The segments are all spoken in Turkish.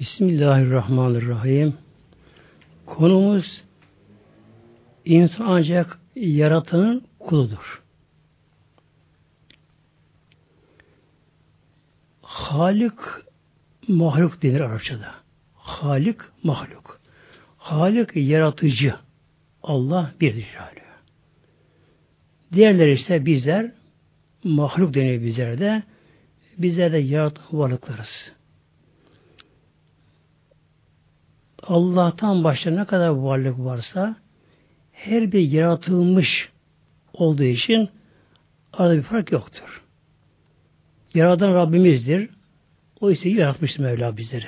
Bismillahirrahmanirrahim. Konumuz insan ancak yaratanın kuludur. Halik mahluk denir Arapçada. Halik mahluk. Halik yaratıcı. Allah birdir. Diğerleri ise bizler mahluk deniyor bizlerde. Bizler de yaratan varlıklarız. Allah'tan başka ne kadar varlık varsa her bir yaratılmış olduğu için arada bir fark yoktur. Yaradan Rabbimizdir. O ise yaratmıştır Mevla bizleri.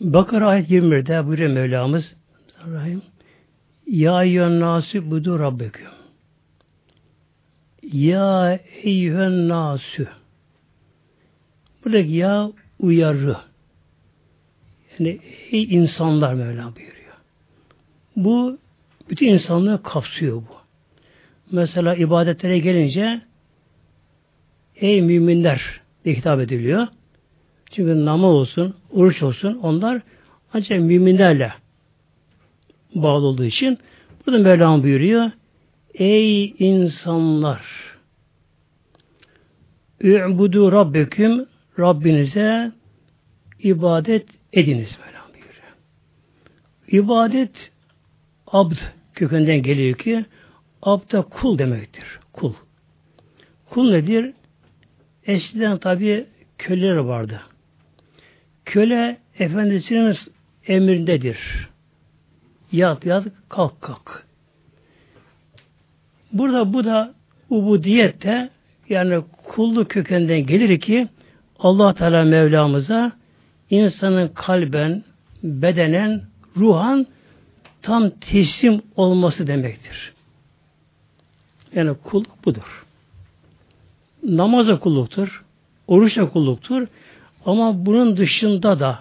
Bakara ayet 21'de buyuruyor Mevlamız Rahim Ya eyyühen nasü budu rabbeküm Ya eyyühen nasü Buradaki ya uyarı. Yani ey insanlar Mevla buyuruyor. Bu bütün insanlığı kapsıyor bu. Mesela ibadetlere gelince ey müminler diye hitap ediliyor. Çünkü namaz olsun, oruç olsun onlar ancak müminlerle bağlı olduğu için burada Mevlam buyuruyor. Ey insanlar! Ü'budu rabbeküm Rabbinize ibadet ediniz Mevlam buyuruyor. İbadet abd kökünden geliyor ki abda kul demektir. Kul. Kul nedir? Eskiden tabi köleler vardı. Köle efendisinin emrindedir. Yat yat kalk kalk. Burada bu da ubudiyette yani kulluk kökenden gelir ki allah Teala Mevlamıza insanın kalben, bedenen, ruhan tam teslim olması demektir. Yani kulluk budur. Namaz da kulluktur, oruç da kulluktur ama bunun dışında da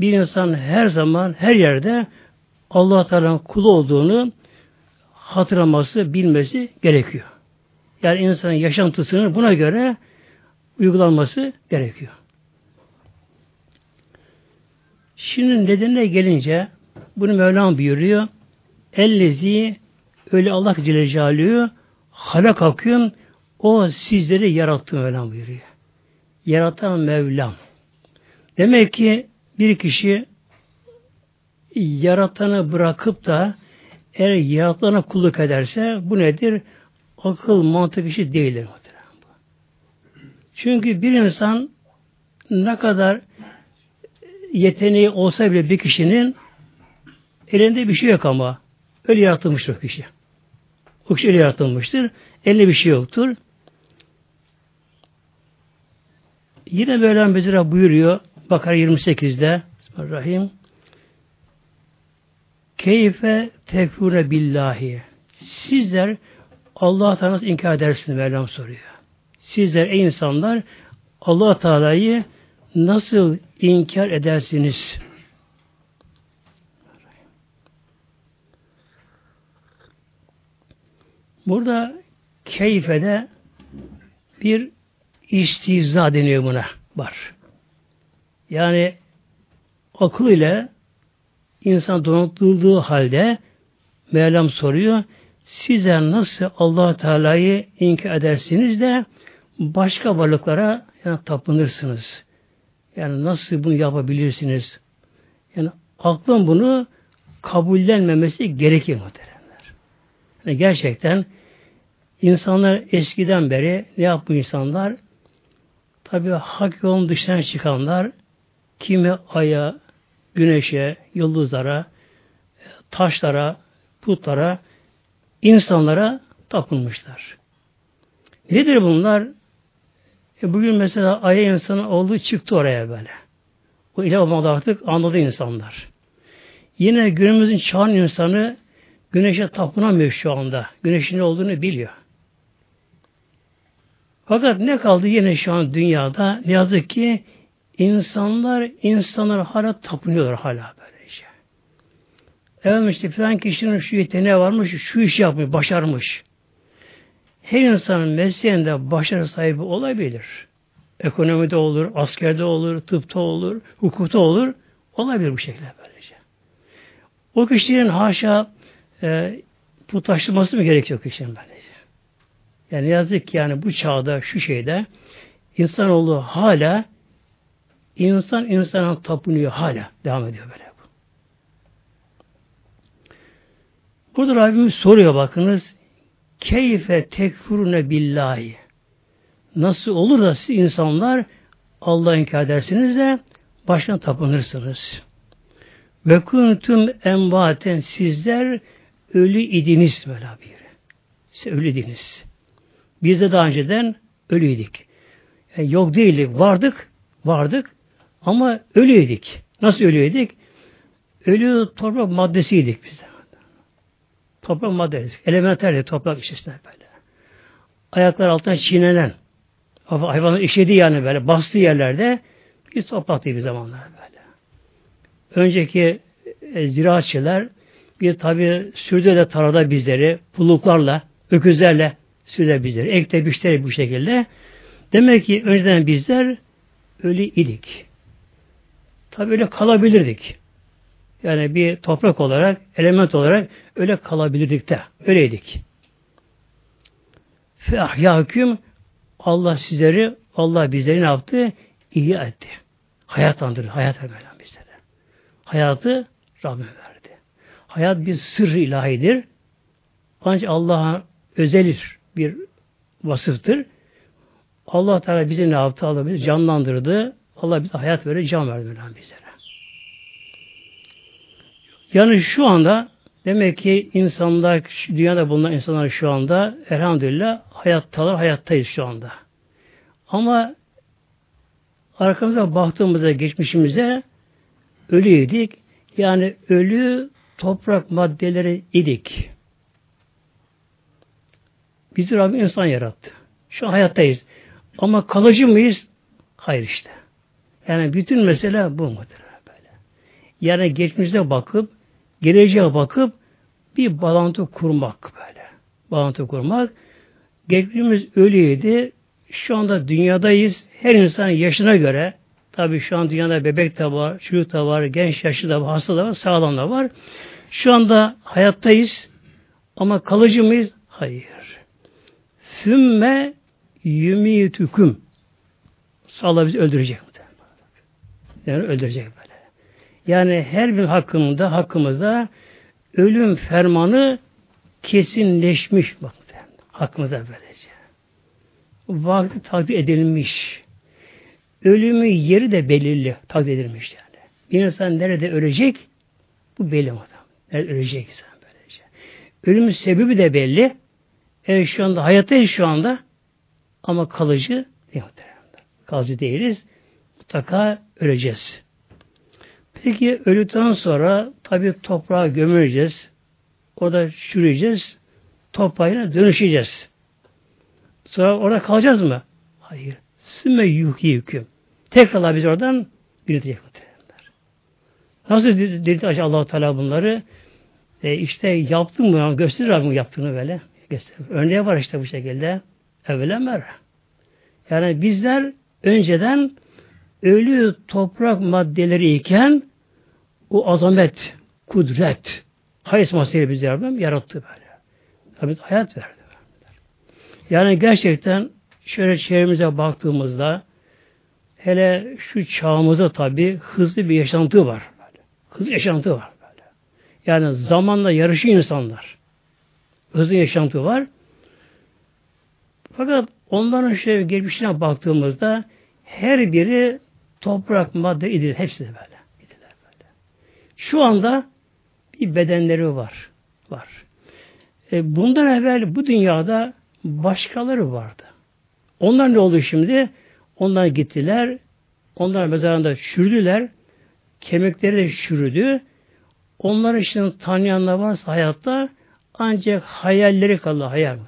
bir insan her zaman, her yerde allah Teala'nın kulu olduğunu hatırlaması, bilmesi gerekiyor. Yani insanın yaşantısını buna göre uygulanması gerekiyor. Şimdi nedenine gelince bunu Mevlam buyuruyor. Ellezi öyle Allah Celle Celaluhu halak akım o sizleri yarattı Mevlam buyuruyor. Yaratan Mevlam. Demek ki bir kişi yaratanı bırakıp da eğer yaratana kulluk ederse bu nedir? Akıl, mantık işi değildir. Çünkü bir insan ne kadar yeteneği olsa bile bir kişinin elinde bir şey yok ama öyle yaratılmıştır o kişi. O kişi öyle yaratılmıştır. Elinde bir şey yoktur. Yine Mevlam Bezira buyuruyor Bakara 28'de Bismillahirrahmanirrahim Keyfe tekfure billahi Sizler Allah'a nasıl inkar edersiniz Mevlam soruyor. Sizler ey insanlar allah Teala'yı nasıl inkar edersiniz? Burada keyfede bir istihza deniyor buna var. Yani akıl ile insan donatıldığı halde Mevlam soruyor size nasıl allah Teala'yı inkar edersiniz de başka varlıklara yani tapınırsınız. Yani nasıl bunu yapabilirsiniz? Yani aklın bunu kabullenmemesi gerekir muhteremler. Yani gerçekten insanlar eskiden beri ne yapmış insanlar? Tabi hak yolun dışına çıkanlar kimi aya, güneşe, yıldızlara, taşlara, putlara, insanlara tapınmışlar. Nedir bunlar? E bugün mesela aya insanı olduğu çıktı oraya böyle. O ilah olmadı artık anladı insanlar. Yine günümüzün çağın insanı güneşe tapınamıyor şu anda. Güneşin ne olduğunu biliyor. Fakat ne kaldı yine şu an dünyada? Ne yazık ki insanlar insanlar hala tapınıyorlar hala böylece. Evet işte filan kişinin şu yeteneği varmış, şu işi yapmış, başarmış. Her insanın mesleğinde başarı sahibi olabilir. Ekonomide olur, askerde olur, tıpta olur, hukukta olur. Olabilir bu şekilde böylece. O kişinin haşa e, putlaştırması mı gerekiyor kişinin böylece? Yani yazık ki yani bu çağda, şu şeyde insanoğlu hala insan insana tapınıyor hala. Devam ediyor böyle. Burada Rabbimiz soruyor bakınız. Keyfe tekfurune billahi. Nasıl olur da siz insanlar Allah'ı inkar edersiniz de başına tapınırsınız. Ve kuntum envaten sizler ölü idiniz böyle bir. Siz ölü idiniz. Biz de daha önceden ölüydük. Yani yok değildik. Vardık. Vardık. Ama ölüydük. Nasıl ölüydük? Ölü toprak maddesiydik biz de. Toprak maddesi. Elementerdi toprak içerisinde böyle. Ayaklar altına çiğnenen hayvanın işedi yani böyle bastığı yerlerde biz topraktayız bir zamanlar böyle. Önceki e, ziraatçılar bir tabi sürde de tarada bizleri pulluklarla, öküzlerle sürde bizleri. Ekte biçleri bu şekilde. Demek ki önceden bizler ölü idik. Tabi öyle kalabilirdik. Yani bir toprak olarak, element olarak öyle kalabilirdik de. Öyleydik. Fe ahyâküm Allah sizleri, Allah bizleri ne yaptı? İyi etti. Hayatlandırdı. Hayat verdi bizlere. Hayatı Rabbim verdi. Hayat bir sır ilahidir. Ancak Allah'a özelir bir vasıftır. Allah Teala bizi ne yaptı? Allah bizi canlandırdı. Allah bize hayat verir, can verdi bizlere. Yani şu anda demek ki insanlar, dünyada bulunan insanlar şu anda elhamdülillah hayattalar, hayattayız şu anda. Ama arkamıza baktığımızda, geçmişimize ölüydik. Yani ölü toprak maddeleri idik. Bizi Rabbim insan yarattı. Şu an hayattayız. Ama kalıcı mıyız? Hayır işte. Yani bütün mesele bu mudur? Böyle. Yani geçmişe bakıp geleceğe bakıp bir bağlantı kurmak böyle. Bağlantı kurmak. Geçmişimiz ölüydü. Şu anda dünyadayız. Her insan yaşına göre tabii şu an dünyada bebek de var, çocuk da var, genç yaşlı da var, hasta da var, sağlam da var. Şu anda hayattayız. Ama kalıcı mıyız? Hayır. Sümme yumitüküm. Allah bizi öldürecek. Yani öldürecek. Yani her bir hakkında hakkımızda ölüm fermanı kesinleşmiş bak hakkımızda böylece. Vakti takdir edilmiş. Ölümü yeri de belirli takdir edilmiş yani. Bir insan nerede ölecek? Bu belli adam. Nerede ölecek insan böylece. Ölümün sebebi de belli. Evet şu anda hayattayız şu anda ama kalıcı değil Kalıcı değiliz. Mutlaka öleceğiz. Peki öldükten sonra tabi toprağa gömüleceğiz. Orada çürüyeceğiz. Toprağına dönüşeceğiz. Sonra orada kalacağız mı? Hayır. Sümme yuhi hüküm. Tekrar biz oradan diriltecek muhtemelenler. Nasıl diriltecek allah Teala bunları? E işte yaptım bunu. Gösterir Rabbim yaptığını böyle. Gösterir. Örneği var işte bu şekilde. Evvelen Yani bizler önceden ölü toprak maddeleri iken o azamet, kudret, hayat masayı bize Rabbim yarattı böyle. Tabi hayat verdi. Yani gerçekten şöyle çevremize baktığımızda hele şu çağımızda tabi hızlı bir yaşantı var. Hızlı yaşantı var. Yani zamanla yarışı insanlar. Hızlı yaşantı var. Fakat onların şöyle geçmişine baktığımızda her biri toprak, madde idir. Hepsi de böyle. İdiler böyle. Şu anda bir bedenleri var. Var. E, bundan evvel bu dünyada başkaları vardı. Onlar ne oldu şimdi? Onlar gittiler. Onlar mezarında çürüdüler. Kemikleri de çürüdü. Onların için tanıyanlar varsa hayatta ancak hayalleri kaldı. Hayal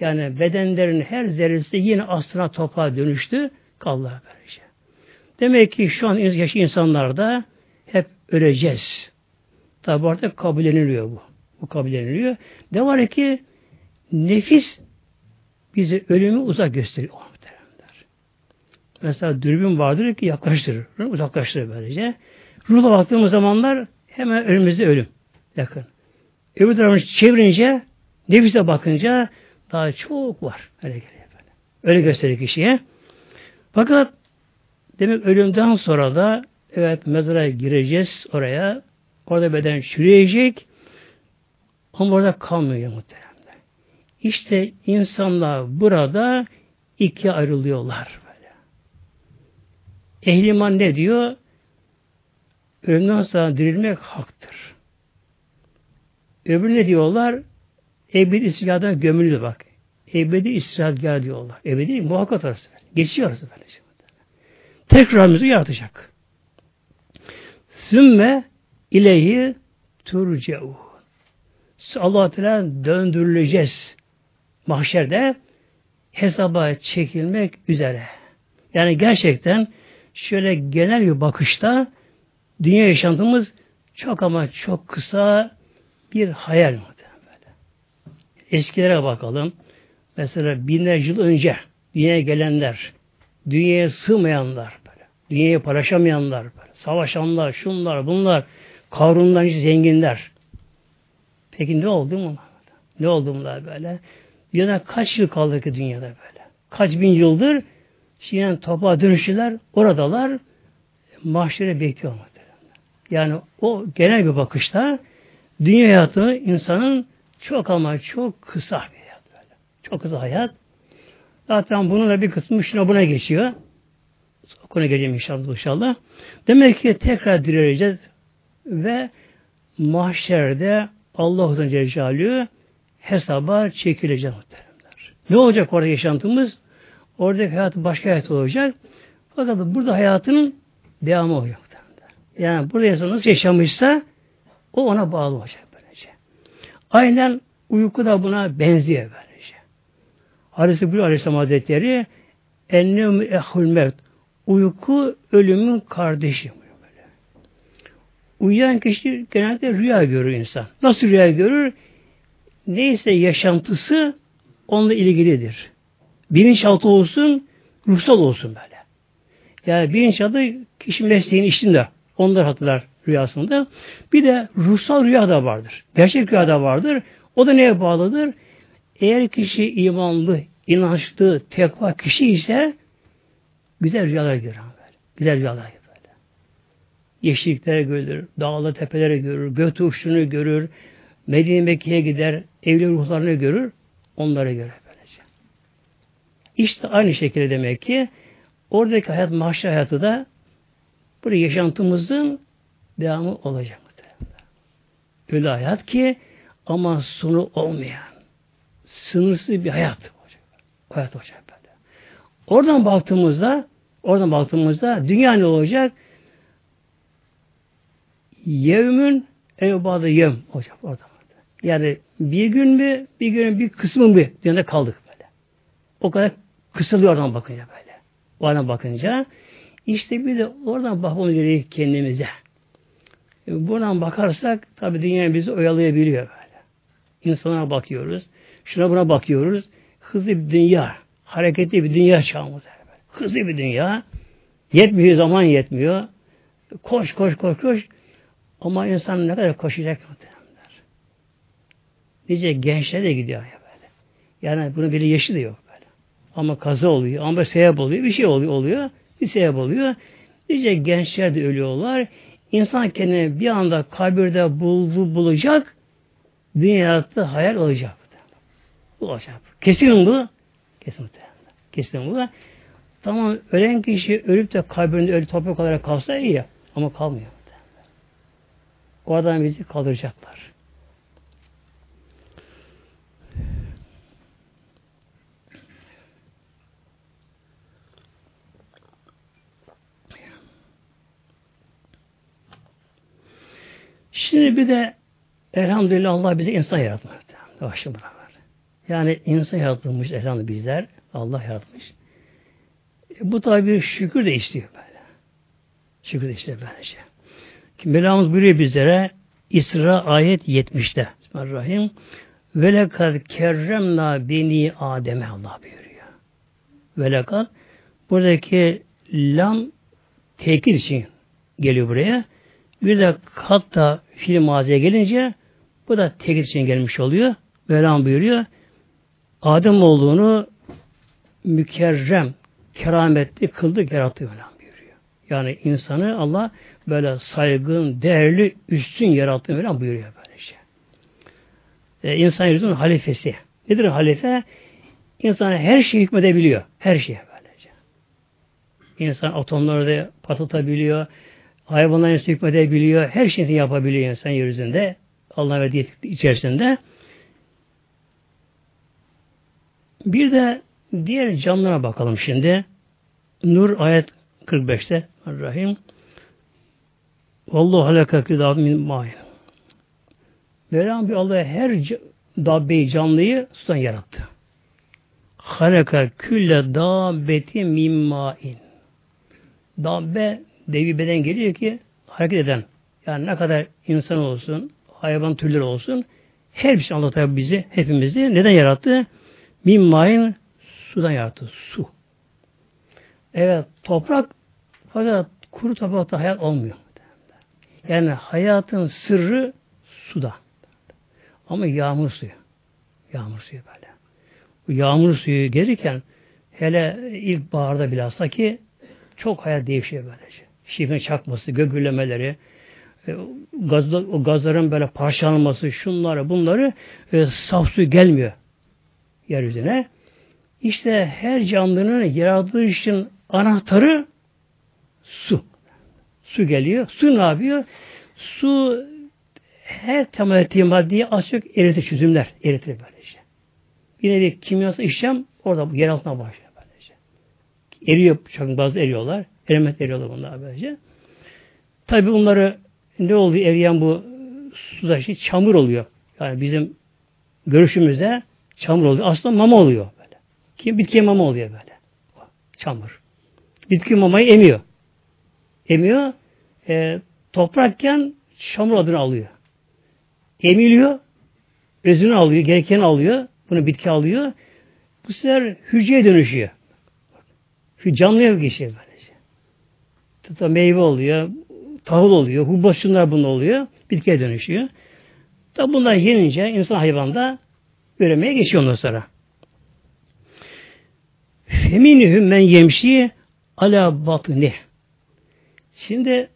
yani bedenlerin her zerresi yine aslına toprağa dönüştü. Kaldı böylece. Demek ki şu an yaşlı insanlarda hep öleceğiz. Tabi artık kabulleniliyor bu. Bu kabulleniliyor. Ne var ki Nefis bizi ölümü uzak gösteriyor. Mesela dürbün vardır ki yaklaştırır, uzaklaştırır böylece. Ruhla baktığımız zamanlar hemen önümüzde ölüm yakın. Öbür tarafını çevirince, nefise bakınca daha çok var. Öyle geliyor böyle. Öyle gösterir kişiye. Fakat demek ölümden sonra da evet mezara gireceğiz oraya. Orada beden çürüyecek. Ama orada kalmıyor muhteremler. İşte insanlar burada ikiye ayrılıyorlar. Böyle. Ehliman ne diyor? Ölümden sonra dirilmek haktır. Öbürü ne diyorlar? Ebedi istirahatına gömülü bak. Ebedi istirahat diyorlar. Ebedi muhakkak arası. Geçiyor arası böylece. Tekrarımızı yaratacak. Sümme ileyhi turce'u. Allah Teala döndürüleceğiz. Mahşerde hesaba çekilmek üzere. Yani gerçekten şöyle genel bir bakışta dünya yaşantımız çok ama çok kısa bir hayal. Eskilere bakalım. Mesela binlerce yıl önce dünyaya gelenler, dünyaya sığmayanlar, dünyaya paylaşamayanlar, savaşanlar, şunlar, bunlar, kavrundan zenginler. Peki ne oldu mu? Ne oldu bunlar böyle? Dünyada kaç yıl kaldı ki dünyada böyle? Kaç bin yıldır şimdi toprağa dönüşüler, oradalar mahşere bekliyorlar. Yani o genel bir bakışta Dünya hayatı insanın çok ama çok kısa bir hayat. Böyle. Çok kısa hayat. Zaten bunun da bir kısmı şuna buna geçiyor. O konuya geleceğim inşallah inşallah. Demek ki tekrar dirileceğiz ve mahşerde Allah Celle hesaba çekileceğiz muhteremler. Ne olacak orada yaşantımız? Oradaki hayat başka hayat olacak. Fakat burada hayatın devamı olacak. Yani burada nasıl yaşamışsa o ona bağlı olacak böylece. Aynen uyku da buna benziyor böylece. Hadis-i Bülü Aleyhisselam Hazretleri ennevmü ehul mevt uyku ölümün kardeşi. Böyle. Uyuyan kişi genelde rüya görür insan. Nasıl rüya görür? Neyse yaşantısı onunla ilgilidir. Bilinçaltı olsun, ruhsal olsun böyle. Yani bilinçaltı kişi mesleğin içinde. Onlar hatırlar rüyasında. Bir de ruhsal rüya da vardır. Gerçek rüya da vardır. O da neye bağlıdır? Eğer kişi imanlı, inançlı, tekva kişi ise güzel rüyalar görür. Güzel rüyalar görür. Yeşilliklere görür, dağlı tepelere görür, göt uçtuğunu görür, Medine Mekke'ye gider, evli ruhlarını görür, onları görür böylece. İşte aynı şekilde demek ki oradaki hayat, mahşer hayatı da burada yaşantımızın devamı olacak. Öyle hayat ki ama sonu olmayan, sınırsız bir hayat olacak. Hayat olacak böyle. Oradan baktığımızda, oradan baktığımızda dünya ne olacak? Yevmün evbadı yem olacak orada. Yani bir gün mü, bir günün bir kısmı mı dünyada kaldık böyle. O kadar kısılıyor oradan bakınca böyle. Oradan bakınca işte bir de oradan bakmamız gerekiyor kendimize. E, buradan bakarsak tabi dünya bizi oyalayabiliyor böyle. İnsanlara bakıyoruz. Şuna buna bakıyoruz. Hızlı bir dünya. Hareketli bir dünya çağımız. Hızlı bir dünya. Yetmiyor zaman yetmiyor. Koş koş koş koş. Ama insan ne kadar koşacak muhtemelenler. Nice gençler de gidiyor ya böyle. Yani bunun bile yaşı da yok böyle. Ama kaza oluyor, ama sebep oluyor, bir şey oluyor, oluyor, bir sebep oluyor. Nice gençler de ölüyorlar. İnsan kendini bir anda kabirde buldu, bulacak, dünyada hayal olacak. Bu olacak. Kesin bu. Kesin Kesin bu. Tamam ölen kişi ölüp de kabirinde ölü toprak olarak kalsa iyi ya. Ama kalmıyor. O adam bizi kaldıracaklar. Şimdi bir de elhamdülillah Allah bize insan yaratmış. Yani insan yaratılmış elhamdülillah bizler. Allah yaratmış. E, bu tabi bir şükür de istiyor böyle. Şükür de istiyor böylece. Mevlamız buyuruyor bizlere İsra ayet 70'te. Bismillahirrahmanirrahim. Ve lekad kerremna beni Adem'e Allah buyuruyor. Ve lekad buradaki lam tekil için geliyor buraya. Bir de kat da fiil maziye gelince bu da tekil için gelmiş oluyor. Velam buyuruyor. Adem olduğunu mükerrem, kerametli kıldı, yarattı Velam buyuruyor. Yani insanı Allah böyle saygın, değerli, üstün yarattı Velam buyuruyor böylece. Ee, insan yüzünün halifesi. Nedir halife? İnsan her şeyi hükmedebiliyor. Her şeye böylece. İnsan atomları da patlatabiliyor. Hayvanların hükmedebiliyor. Her şeyi yapabiliyor insan yeryüzünde. Allah'ın verdiği içerisinde. Bir de diğer canlılara bakalım şimdi. Nur ayet 45'te Rahim. Vallahu halakakü da min ma'in. Mevlam bir Allah her dabbeyi canlıyı sudan yarattı. Halaka külle dabbeti min ma'in. Dabbe devi beden geliyor ki hareket eden. Yani ne kadar insan olsun, hayvan türleri olsun her bir şey Allah bizi, hepimizi neden yarattı? Min ma'in sudan yarattı. Su. Evet toprak fakat kuru toprakta hayat olmuyor. Yani hayatın sırrı suda. Ama yağmur suyu. Yağmur suyu böyle. Bu yağmur suyu gelirken hele ilk baharda bilhassa ki çok hayat değişiyor böylece. Şifin çakması, gögürlemeleri, e, gaz, gazların böyle parçalanması, şunları, bunları e, saf su gelmiyor yeryüzüne. İşte her canlının yarattığı için anahtarı su. Su geliyor. Su ne yapıyor? Su her temel ettiği maddeyi açık eritir çözümler. Eritir böylece. Yine bir kimyasal işlem orada yer altına başlıyor böylece. Eriyor, çok bazı eriyorlar. Element eriyorlar bunlar böylece. Tabi bunları ne oluyor eriyen bu suda şey çamur oluyor. Yani bizim görüşümüzde çamur oluyor. Aslında mama oluyor böyle. Kim bitkiye mama oluyor böyle. Çamur. Bitki mamayı emiyor. Emiyor. E, toprakken çamur adını alıyor. Emiliyor. Özünü alıyor. Gerekeni alıyor. Bunu bitki alıyor. Bu sefer hücreye dönüşüyor. Canlıya geçiyor böylece. Hatta meyve oluyor. Tahıl oluyor. Hubbas şunlar bunlar oluyor. Bitkiye dönüşüyor. Tabi bunlar yenince insan hayvanda üremeye geçiyor ondan sonra. Feminühüm men yemşi ala batni. Şimdi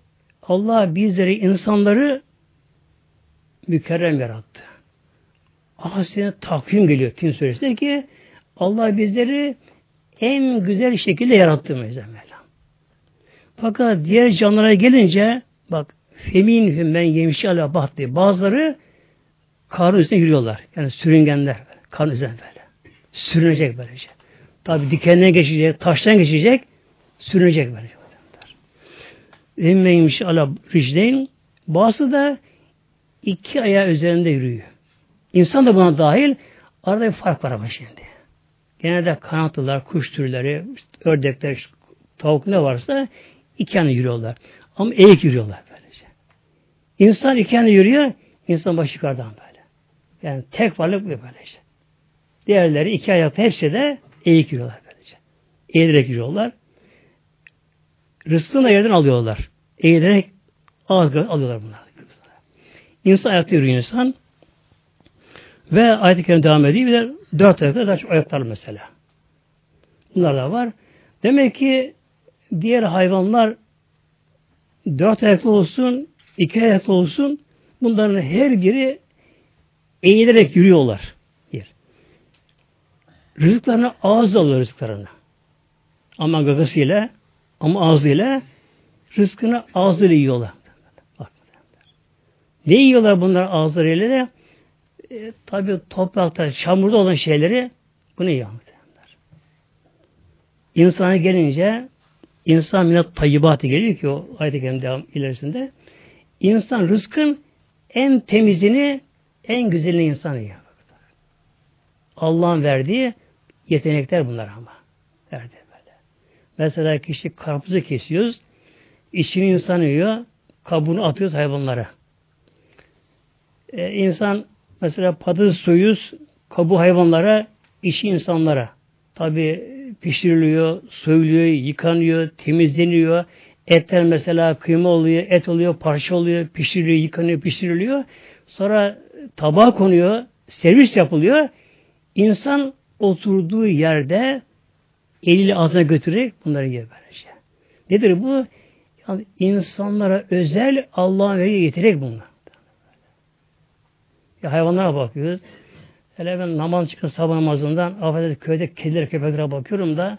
Allah bizleri insanları mükerrem yarattı. Ahsene takvim geliyor Tin suresinde ki Allah bizleri en güzel şekilde yarattı Mevlam. Fakat diğer canlılara gelince bak femin ben yemişi ala bahtı. Bazıları karın üzerine yürüyorlar. Yani sürüngenler. Karın üzerine böyle. Sürünecek böylece. Tabi dikenden geçecek, taştan geçecek, sürünecek böylece. Emmeymiş ala ricdeyn. Bazısı da iki ayağı üzerinde yürüyor. İnsan da buna dahil arada bir fark var ama şimdi. Genelde kanatlılar, kuş türleri, ördekler, tavuk ne varsa iki yana yürüyorlar. Ama eğik yürüyorlar böylece. İnsan iki yana yürüyor, insan başı yukarıdan böyle. Yani tek varlık bu böylece. Diğerleri iki ayakta hepsi de eğik yürüyorlar böylece. Eğilerek yürüyorlar. Rızkını da yerden alıyorlar. Eğilerek alıyorlar bunlar. İnsan ayakta yürüyor insan. Ve ayet-i kerim devam ediyor. Bir de dört ayakta da ayaklar mesela. Bunlar da var. Demek ki diğer hayvanlar dört ayaklı olsun, iki ayaklı olsun bunların her biri eğilerek yürüyorlar. Bir. Rızıklarını ağız alıyor rızıklarını. Ama gagasıyla ama ağzıyla rızkını ağzıyla yiyorlar. Ne yiyorlar bunlar ağızlarıyla da? E, Tabi toprakta, çamurda olan şeyleri bunu yiyor. İnsana gelince insan minnet tayyibatı geliyor ki o ayet-i devam ilerisinde. İnsan rızkın en temizini, en güzelini insan yiyor. Allah'ın verdiği yetenekler bunlar ama. Verdi böyle. Mesela kişi karpuzu kesiyoruz. içini insan yiyor. Kabuğunu atıyoruz hayvanlara. Ee, insan Mesela patates soyuz kabu hayvanlara, işi insanlara. Tabi pişiriliyor, soyuluyor, yıkanıyor, temizleniyor. Etler mesela kıyma oluyor, et oluyor, parça oluyor, pişiriliyor, yıkanıyor, pişiriliyor. Sonra tabağa konuyor, servis yapılıyor. İnsan oturduğu yerde eliyle ağzına götürerek bunları yer böylece. Nedir bu? Yani insanlara özel Allah'ın verdiği yeterek bunlar. Ya hayvanlara bakıyoruz. Hele ben namaz çıkın sabah namazından affedersiniz köyde kediler köpeklere bakıyorum da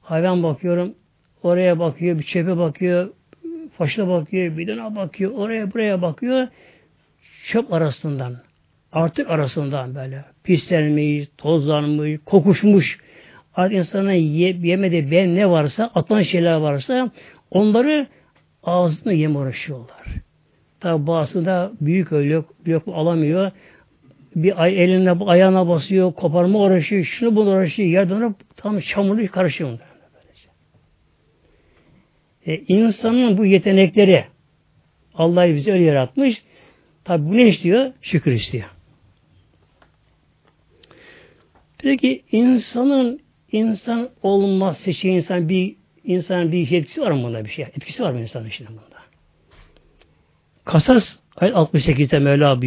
hayvan bakıyorum oraya bakıyor bir çöpe bakıyor faşla bakıyor bidona bakıyor oraya buraya bakıyor çöp arasından artık arasından böyle pislenmiş, tozlanmış, kokuşmuş artık insanın ye, yemediği ben ne varsa atan şeyler varsa onları ağzına yem uğraşıyorlar. Tabi bazısı da büyük ölüyor, büyük alamıyor bir ay eline ayağına basıyor, koparma uğraşıyor, şunu bunu uğraşıyor, yerden tam çamurlu karışıyor. E, insanın bu yetenekleri Allah bizi öyle yaratmış. Tabi bu ne istiyor? Şükür istiyor. Peki insanın insan olmaz şey insan bir insan bir etkisi var mı bunda bir şey? Etkisi var mı insanın şimdi bunda? Kasas ayet 68'de Mevla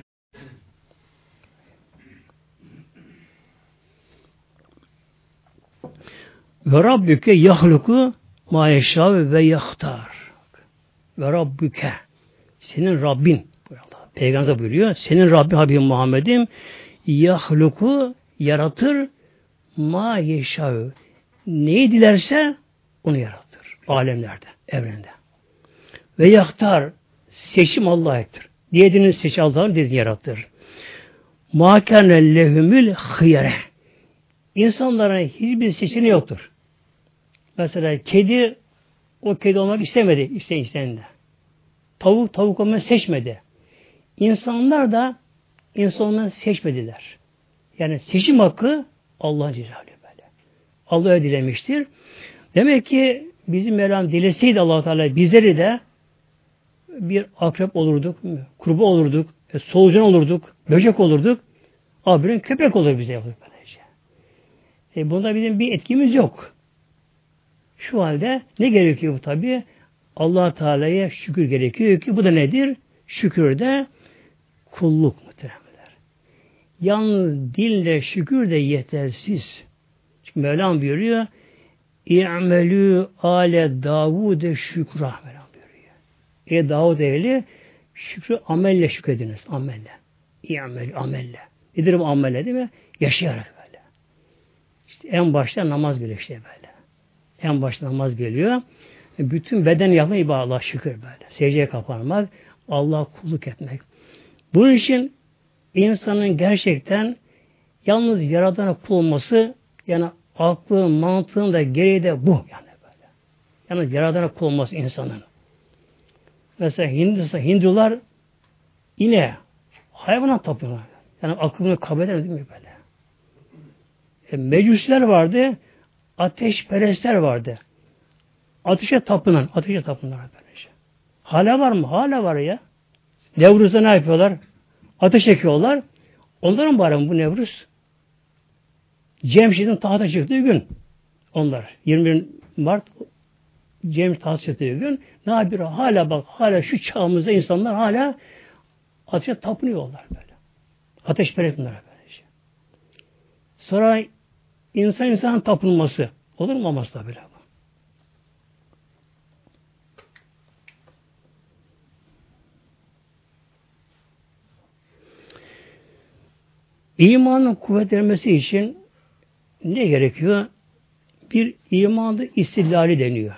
Ve Rabbüke yahluku ma ve yahtar. Ve Rabbüke senin Rabbin Peygamber buyuruyor. Senin Rabbin Habibim Muhammed'im yahluku yaratır ma yeşâve. Neyi dilerse onu yaratır. Alemlerde, evrende. Ve yahtar seçim Allah'a ettir. Diyedinin seçi Allah'ın dediğini yarattır. Ma kâne lehumül hıyere. İnsanların hiçbir seçeneği yoktur. Mesela kedi o kedi olmak istemedi isteyen isteyen de. Tavuk tavuk olmayı seçmedi. İnsanlar da insan olmayı seçmediler. Yani seçim hakkı Allah'ın cezalı böyle. Allah öyle dilemiştir. Demek ki bizim Mevlam dileseydi allah Teala bizleri de bir akrep olurduk, kurba olurduk, e, solucan olurduk, böcek olurduk. Abirin köpek olur bize. Böylece. E bunda bizim bir etkimiz yok. Şu halde ne gerekiyor bu tabi? allah Teala'ya şükür gerekiyor ki bu da nedir? Şükür de kulluk muhteremler. Yalnız dille şükür de yetersiz. Çünkü Mevlam buyuruyor İ'melü ale Davud'e şükra Mevlam buyuruyor. E Davud ehli şükrü amelle şükrediniz. Amelle. İ'melü amelle. Nedir bu amelle değil mi? Yaşayarak böyle. İşte en başta namaz bile işte böyle. En başta namaz geliyor. Bütün beden yapma ibadet şükür böyle. Secdeye kapanmak, Allah kulluk etmek. Bunun için insanın gerçekten yalnız yaradana kul olması yani aklın, mantığın da gereği de bu yani böyle. Yani yaradana kul olması insanın. Mesela Hindistan, Hindular yine hayvana tapıyorlar. Yani aklını kabul edemez mi böyle? E, mecüsler vardı ateşperestler vardı. Ateşe tapınan, ateşe tapınan böylece. Hala var mı? Hala var ya. Nevruz'da ne yapıyorlar? Ateş ekiyorlar. Onların bari bu Nevruz? Cemşit'in tahta çıktığı gün onlar. 21 Mart Cemşit tahta çıktığı gün ne yapıyor? Hala bak hala şu çağımızda insanlar hala ateşe tapınıyorlar böyle. Ateşperest bunlar böylece. Sonra İnsan insan tapınması. Olur mu olmaz tabi. İmanın kuvvetlenmesi için ne gerekiyor? Bir imanı istillali deniyor.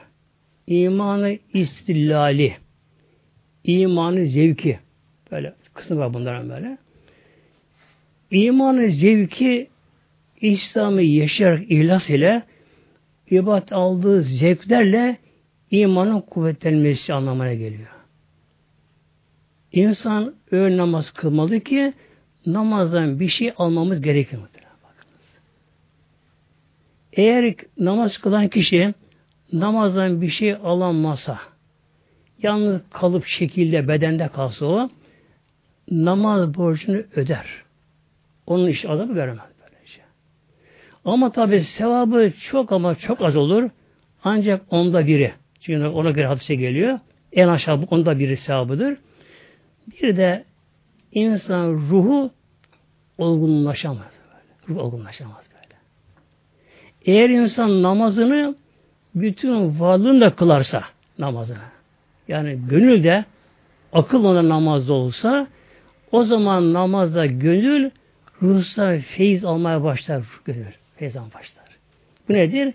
İmanı istillali. İmanı zevki. Böyle kısım var bunların böyle. İmanı zevki İslam'ı yaşayarak ihlas ile ibadet aldığı zevklerle imanın kuvvetlenmesi anlamına geliyor. İnsan öğün namaz kılmalı ki namazdan bir şey almamız gerekiyor. Eğer namaz kılan kişi namazdan bir şey alamasa, yalnız kalıp şekilde bedende kalsa o, namaz borcunu öder. onun iş adamı göremez böylece. Ama tabi sevabı çok ama çok az olur. Ancak onda biri. Çünkü ona göre hadise geliyor. En aşağı onda biri sevabıdır. Bir de insan ruhu olgunlaşamaz. Böyle. Ruh olgunlaşamaz böyle. Eğer insan namazını bütün varlığında kılarsa namazını. Yani gönülde akıl ona namazda olsa o zaman namazda gönül ruhsal feyiz almaya başlar. Gönül feyiz almaya başlar. Bu nedir?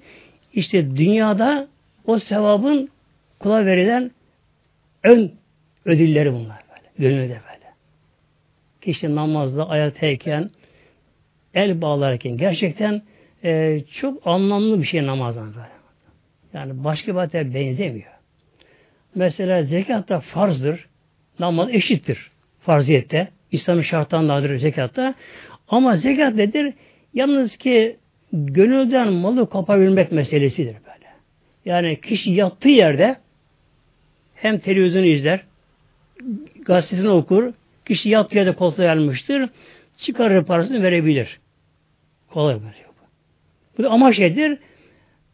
İşte dünyada o sevabın kula verilen ön ödülleri bunlar böyle. Gönülde böyle. Kişi namazda ayaktayken el bağlarken gerçekten e, çok anlamlı bir şey namazdan böyle. Yani başka bir benzemiyor. Mesela zekat da farzdır. Namaz eşittir. Farziyette. İslam'ın şartlarındadır zekatta. Ama zekat nedir? Yalnız ki gönülden malı kapabilmek meselesidir böyle. Yani kişi yattığı yerde hem televizyonu izler, gazetesini okur, kişi yattığı yerde koltuğa gelmiştir, çıkarır parasını verebilir. Kolay şey bu. Da amaç nedir?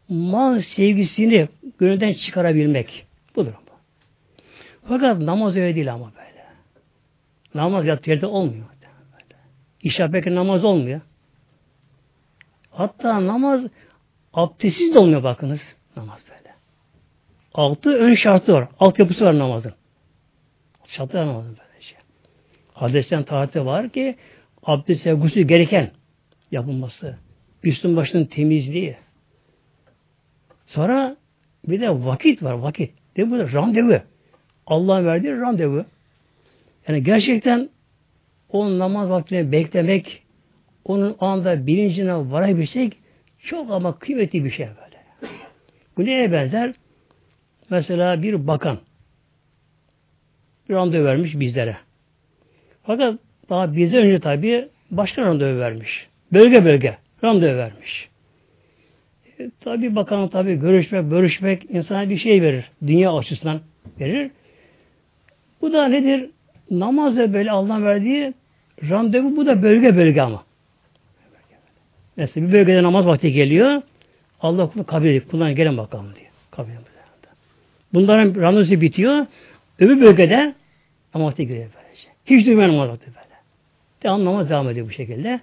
Mal sevgisini gönülden çıkarabilmek. Budur bu. Fakat namaz öyle değil ama böyle. Namaz yattığı yerde olmuyor. Böyle. İşe peki namaz olmuyor. Hatta namaz abdestsiz de olmuyor bakınız. Namaz böyle. Altı ön şartı var. Alt yapısı var namazın. Şartı var namazın böyle. Hadisten taati var ki abdest ve gusül gereken yapılması. Üstün başının temizliği. Sonra bir de vakit var vakit. De bu randevu. Allah'ın verdiği randevu. Yani gerçekten o namaz vaktini beklemek, onun anda bilincine varabilsek çok ama kıymetli bir şey böyle. Bu neye benzer? Mesela bir bakan bir randevu vermiş bizlere. Fakat daha bize önce tabi başka randevu vermiş. Bölge bölge randevu vermiş. E, tabi bakan tabi görüşmek, görüşmek insana bir şey verir. Dünya açısından verir. Bu da nedir? Namazda böyle Allah'ın verdiği randevu bu da bölge bölge ama. Mesela bir bölgede namaz vakti geliyor. Allah bunu kabul ediyor. Kullan gelin bakalım diyor. Kabul ediyor. Bunların randevusu bitiyor. Öbür bölgede namaz vakti geliyor. Hiç duymayan namaz vakti böyle. Devam namaz devam ediyor bu şekilde.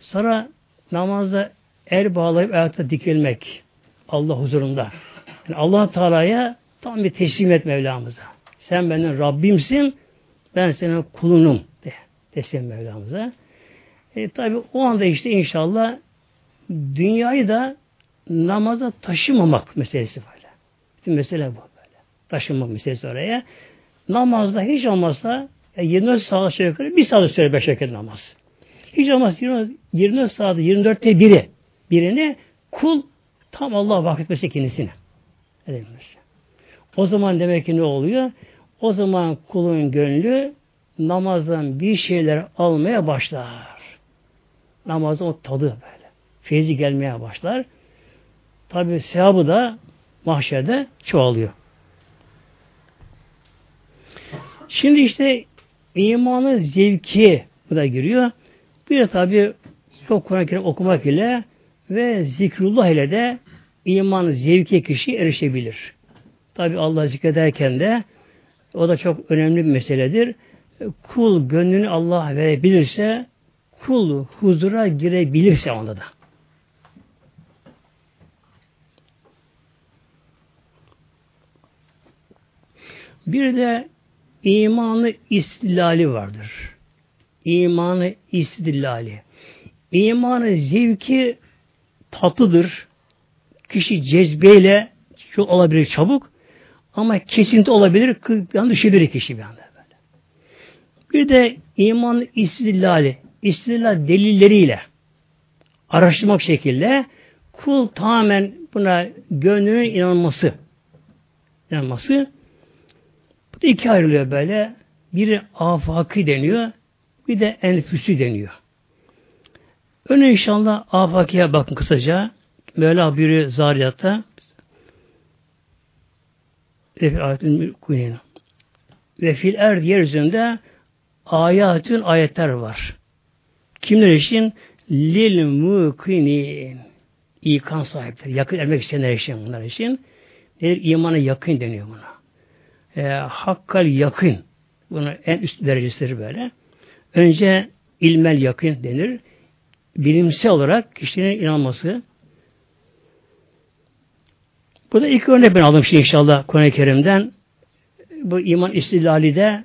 Sonra namazda el bağlayıp ayakta dikilmek. Allah huzurunda. Yani allah Teala'ya tam bir teslim et Mevlamıza. Sen benim Rabbimsin, ben senin kulunum de teslim Mevlamıza. E, tabi o anda işte inşallah dünyayı da namaza taşımamak meselesi böyle. Şimdi mesele bu böyle. Taşımamak meselesi oraya. Namazda hiç olmazsa e, 24 saat aşağı yukarı bir saat süre beş vakit namaz. Hiç olmazsa 24 saat 24'te biri birini kul tam Allah vakfetmesi kendisine. Edilmesi. O zaman demek ki ne oluyor? O zaman kulun gönlü namazdan bir şeyler almaya başlar. Namazın o tadı böyle. Feyzi gelmeye başlar. Tabi sevabı da mahşerde çoğalıyor. Şimdi işte imanı zevki bu da giriyor. Bir de tabi çok Kur'an-ı Kerim okumak ile ve zikrullah ile de iman zevki kişi erişebilir. Tabi Allah zikrederken de o da çok önemli bir meseledir. Kul gönlünü Allah verebilirse kul huzura girebilirse onda da. Bir de imanı istilali vardır. İmanı istilali. İmanı zevki tatlıdır. Kişi cezbeyle çok olabilir çabuk ama kesinti olabilir, yani düşebilir kişi bir anda böyle. Bir de iman istidlali, istidlal delilleriyle araştırmak şekilde kul tamamen buna gönlünün inanması inanması da iki ayrılıyor böyle. Biri afaki deniyor, bir de enfüsü deniyor. Önce inşallah afakiye bakın kısaca. Mevla buyuruyor Zariyat'ta ve fil er yeryüzünde ayatün ayetler var. Kimler için? Lil mukinin. İkan sahipleri. Yakın ermek isteyenler için bunlar için. Nedir? İmana yakın deniyor buna. E, hakkal yakın. Buna en üst derecesidir böyle. Önce ilmel yakın denir. Bilimsel olarak kişinin inanması. Bu da ilk örnek ben aldım şimdi inşallah Kur'an-ı Kerim'den. Bu iman istilali de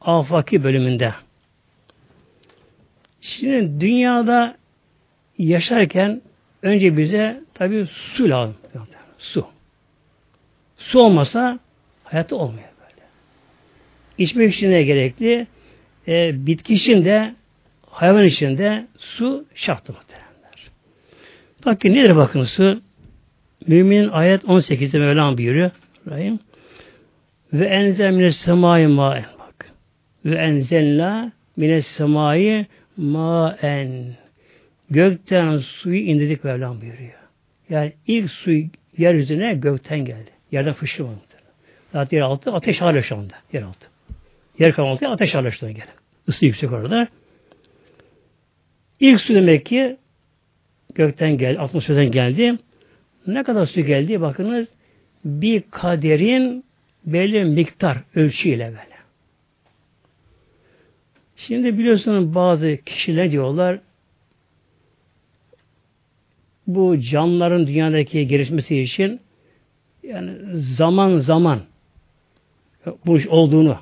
afaki bölümünde. Şimdi dünyada yaşarken önce bize tabi su lazım. Su. Su olmasa hayatı olmuyor böyle. İçmek için de gerekli. E, bitki için de hayvan için de su şarttır muhtemelenler. Bakın nedir bakın su? Müminin ayet 18'de Mevlam buyuruyor. İbrahim. Ve enzel mine semai maen bak. Ve enzelna mine semai maen. Gökten suyu indirdik Mevlam buyuruyor. Yani ilk su yeryüzüne gökten geldi. Yerden fışkırmadı. Zaten yer altı ateş hala şu anda. Yer altı. Yer altı ateş hala şu anda. Isı yüksek orada. İlk su demek ki gökten geldi, atmosferden geldi. Ne kadar su geldi? Bakınız bir kaderin belli miktar ölçüyle böyle. Şimdi biliyorsunuz bazı kişiler diyorlar bu canlıların dünyadaki gelişmesi için yani zaman zaman bu iş olduğunu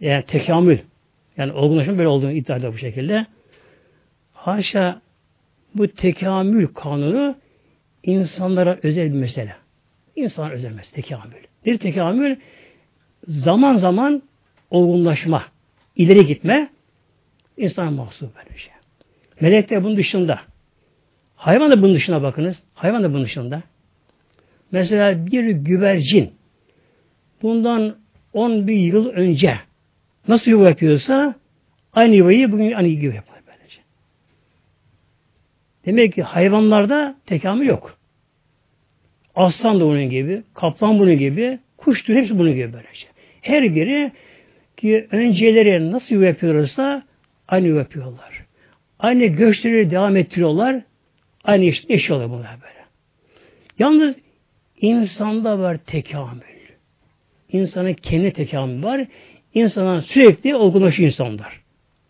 yani tekamül yani olgunlaşma böyle olduğunu iddia ediyor bu şekilde. Haşa bu tekamül kanunu insanlara özel bir mesele. İnsanlara özel mesele tekamül. Bir tekamül zaman zaman olgunlaşma, ileri gitme insana mahsus böyle şey. Melekler bunun dışında. Hayvan da bunun dışına bakınız. Hayvan da bunun dışında. Mesela bir güvercin bundan 10 bin yıl önce nasıl yuva yapıyorsa aynı yuvayı bugün aynı gibi yapar böylece. Demek ki hayvanlarda tekamül yok. Aslan da bunun gibi, kaplan bunun gibi, kuş türü hepsi bunun gibi böylece. Her biri ki önceleri nasıl yuva yapıyorsa aynı yuva yapıyorlar. Aynı göçleri devam ettiriyorlar. Aynı iş, yaşıyorlar bunlar böyle. Yalnız insanda var tekamül. İnsanın kendi tekamül var. İnsanın sürekli olgunlaşıyor insanlar.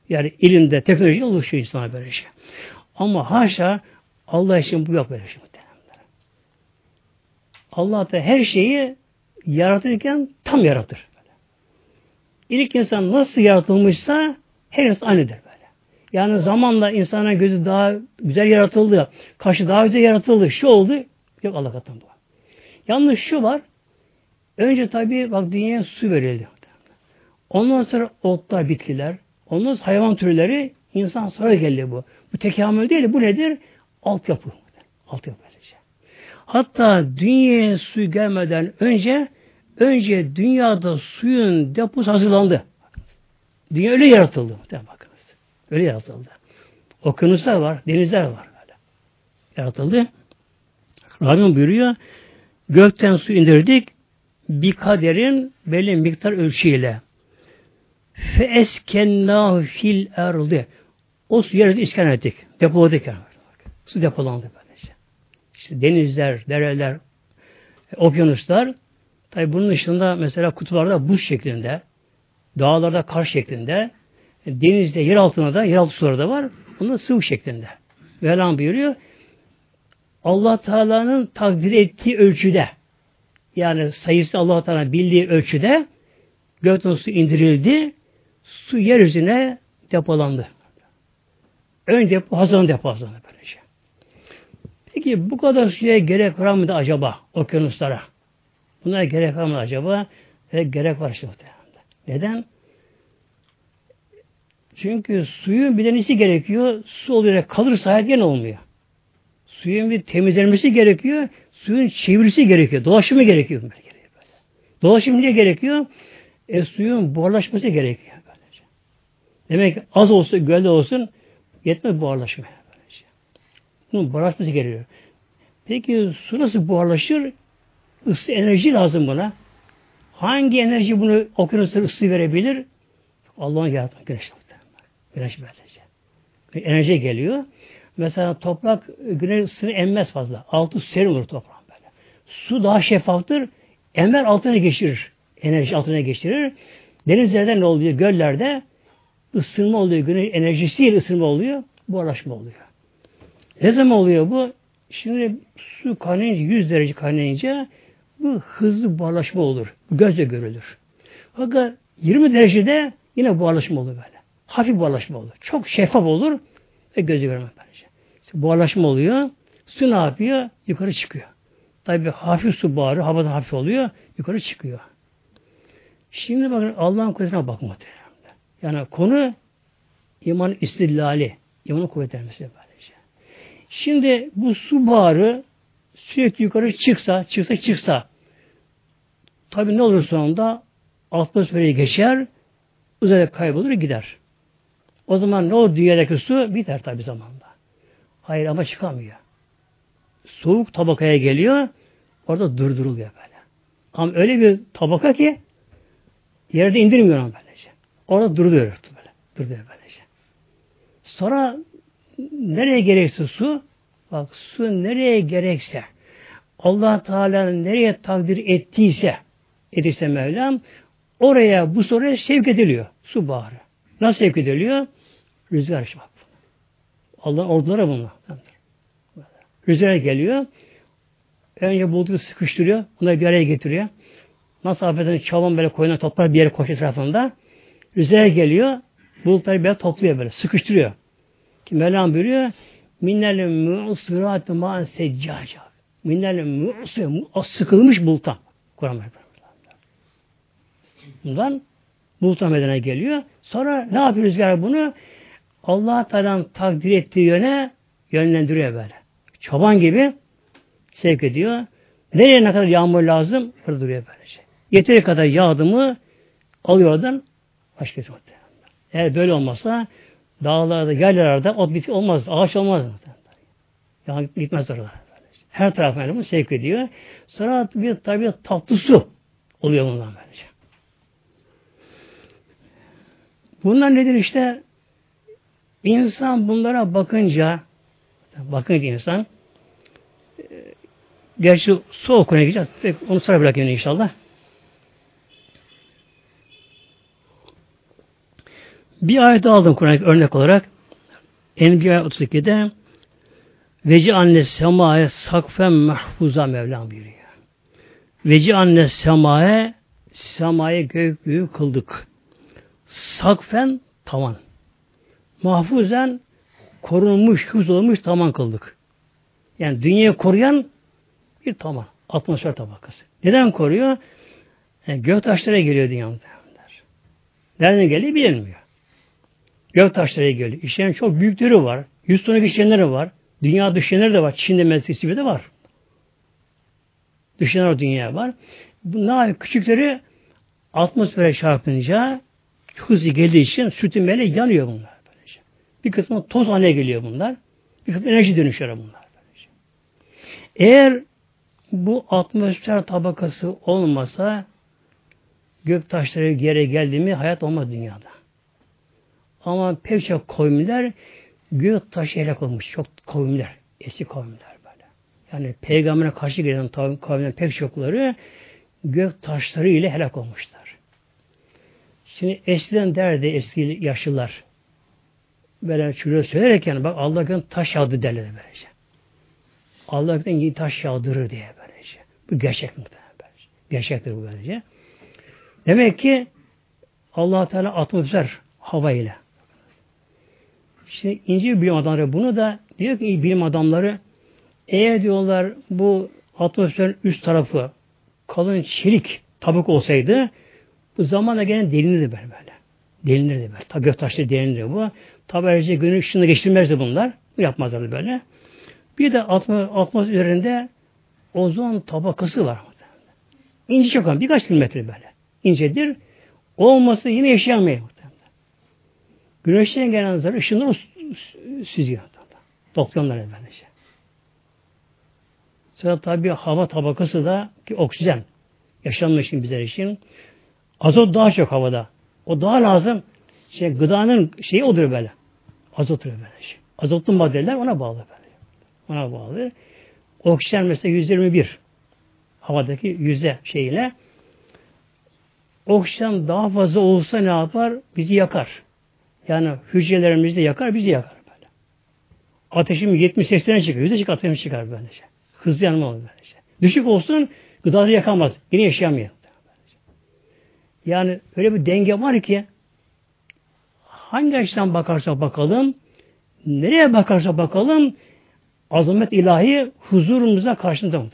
Yani ilimde, teknolojide oluşuyor insana böyle şey. Ama haşa Allah için bu yok böyle şey. Allah da her şeyi yaratırken tam yaratır. İlk insan nasıl yaratılmışsa her insan aynıdır böyle. Yani zamanla insanın gözü daha güzel yaratıldı, kaşı daha güzel yaratıldı, şu oldu. Yok Allah katında bu. Yalnız şu var. Önce tabii bak dünyaya su verildi. Ondan sonra otlar, bitkiler, ondan sonra hayvan türleri insan sonra geldi bu. Bu tekamül değil, bu nedir? Altyapı. Altyapı. Hatta dünyaya su gelmeden önce önce dünyada suyun deposu hazırlandı. Dünya öyle yaratıldı. Bakınız. Öyle yaratıldı. Okyanuslar var, denizler var. Böyle. Yaratıldı. Rabbim buyuruyor, gökten su indirdik, bir kaderin belli miktar ölçüyle. Fe eskennâhu fil erdi. O su yerde iskan ettik. Depoladık. Yani. Su depolandı böylece. İşte denizler, dereler, okyanuslar tabi bunun dışında mesela kutularda buz şeklinde, dağlarda kar şeklinde, denizde, yer altında da, yer altı suları da var. Bunlar sıvı şeklinde. Mevlam buyuruyor. Allah Teala'nın takdir ettiği ölçüde yani sayısı Allah Teala bildiği ölçüde gökten su indirildi. Su yeryüzüne depolandı. Önce bu hazırlandı depo hazırlandı böylece. Peki bu kadar suya gerek var mıydı acaba okyanuslara? Buna gerek var mı acaba? E, gerek var işte Neden? Çünkü suyun bir denesi gerekiyor. Su oluyor kalırsa hayat olmuyor. Suyun bir temizlenmesi gerekiyor. Suyun çevirisi gerekiyor. Dolaşımı gerekiyor. Böyle. Dolaşım niye gerekiyor? E, suyun buharlaşması gerekiyor. Böylece. Demek ki az olsun, gölde olsun yetmez buharlaşmaya. Böylece. Bunun buharlaşması gerekiyor. Peki su nasıl buharlaşır? Isı enerji lazım buna. Hangi enerji bunu okyanuslara ısı verebilir? Allah'ın yarattığı güneş. Güneş böylece. Enerji geliyor. Mesela toprak güneş ısısını emmez fazla. Altı serin olur toprağın böyle. Su daha şeffaftır. Emmer altına geçirir. Enerji altına geçirir. Denizlerde ne oluyor? Göllerde ısınma oluyor. Güneş enerjisiyle ısınma oluyor. Buharlaşma oluyor. Ne zaman oluyor bu? Şimdi su kaynayınca 100 derece kaynayınca bu hızlı buharlaşma olur. Gözle görülür. Fakat 20 derecede yine buharlaşma olur böyle. Hafif buharlaşma olur. Çok şeffaf olur ve gözle görmez. Buharlaşma oluyor. Su ne yapıyor? Yukarı çıkıyor. Tabi hafif su buharı, havada hafif oluyor, yukarı çıkıyor. Şimdi bakın Allah'ın kudretine bakma. Yani konu iman istillali, imanın kuvvetlenmesi böylece. Şimdi bu su buharı sürekli yukarı çıksa, çıksa çıksa tabi ne olur sonunda atmosferi geçer, uzaya kaybolur gider. O zaman ne olur dünyadaki su biter tabi zamanda. Hayır ama çıkamıyor. Soğuk tabakaya geliyor, orada durduruluyor böyle. Ama öyle bir tabaka ki yerde indirmiyor onu böylece. Orada duruyor böyle. Duruyor böylece. Sonra nereye gerekse su, bak su nereye gerekse, allah Teala nereye takdir ettiyse, edilse Mevlam, oraya bu soruya sevk ediliyor. Su baharı. Nasıl sevk ediliyor? Rüzgar işte bak. Allah'ın orduları bunlar. Rüzgar geliyor. Önce bulutu sıkıştırıyor. Onları bir araya getiriyor. Nasıl affedersin çalan böyle koyuna toplar bir yere koşu etrafında. Rüzgar geliyor. Bulutları böyle topluyor böyle. Sıkıştırıyor. Ki Mevlam buyuruyor. Minnel mu'sirat ma'an seccaca. Minnel mu'sirat sıkılmış buluttan. Kur'an Bundan buluttan medene geliyor. Sonra ne yapıyor rüzgar bunu? Allah Teala'nın takdir ettiği yöne yönlendiriyor böyle. Çoban gibi sevk ediyor. Nereye ne kadar yağmur lazım? Burada duruyor böylece. Yeteri kadar yağdı mı alıyor oradan başka bir Eğer böyle olmasa dağlarda, yerlerde ot bitki olmaz, ağaç olmaz. Yani gitmez orada. Her tarafına bunu sevk ediyor. Sonra bir tabi tatlı su oluyor bundan böylece. Bunlar nedir işte? İnsan bunlara bakınca bakınca insan e, gerçi soğuk konuya gideceğiz. Onu sonra bırakayım inşallah. Bir ayet aldım Kur'an'ı örnek olarak. Enbiya 32'de Veci anne semaya sakfen mahfuza Mevlam buyuruyor. Veci anne semaya semaya gök büyük kıldık. Sakfen tavan. Mahfuzen korunmuş, hız olmuş tavan kıldık. Yani dünyayı koruyan bir tavan. Atmosfer tabakası. Neden koruyor? Yani gök taşlara geliyor dünyamda. Nereden geliyor bilinmiyor. Gök taşlara geliyor. İşleyen çok büyükleri var. Yüz tonluk işleyenleri var. Dünya düşenleri de var. Çin'de Meksika de var. Düşenler dünya var. Bunlar küçükleri atmosfere çarpınca hızlı geldiği için sürtünmeyle yanıyor bunlar. Bir kısmı toz haline geliyor bunlar. Bir kısmı enerji dönüşüyor bunlar. Eğer bu atmosfer tabakası olmasa gök taşları yere geldi mi hayat olmaz dünyada. Ama pek çok kavimler gök taşı helak olmuş. Çok kavimler. Eski kavimler böyle. Yani peygambere karşı gelen kavimler pek çokları gök taşları ile helak olmuşlar. Şimdi eskiden derdi eski yaşlılar böyle çocuğa söylerken bak Allah'ın taş yağdı derler böylece. Allah'ın taş yağdırır diye böylece. Bu gerçek mi? Böylece. Gerçektir bu böylece. Demek ki allah Teala atmosfer hava ile Şimdi ince bilim adamları bunu da diyor ki bilim adamları eğer diyorlar bu atmosferin üst tarafı kalın çelik tabuk olsaydı bu zamanla gene delinirdi böyle. Delinirdi böyle. Tabi göktaşları delinirdi bu. Tabi ayrıca günün ışığını geçirmezdi bunlar. Bu yapmazlardı böyle. Bir de atmosfer üzerinde ozon tabakası var. İnce çok birkaç kilometre böyle. İncedir. Olması yine yaşayamayız. Güneşten gelen zarar ışınları süzüyor. Doktorlar böylece. Sonra tabi hava tabakası da ki oksijen. Yaşamlı için bizler için. Azot daha çok havada. O daha lazım. Şey, gıdanın şeyi odur böyle. Azot böylece. Azotlu maddeler ona bağlı böyle. Ona bağlı. Oksijen mesela 121 havadaki yüzde şeyine oksijen daha fazla olsa ne yapar? Bizi yakar. Yani hücrelerimizi yakar, bizi yakar böyle. Ateşim 70-80'e çıkıyor. Yüzde çık ateşim çıkar böylece. Hızlı yanma olur böylece. Düşük olsun gıdaları yakamaz. Yine yaşayamıyor. Yani öyle bir denge var ki hangi açıdan bakarsa bakalım nereye bakarsa bakalım azamet ilahi huzurumuza karşında mı?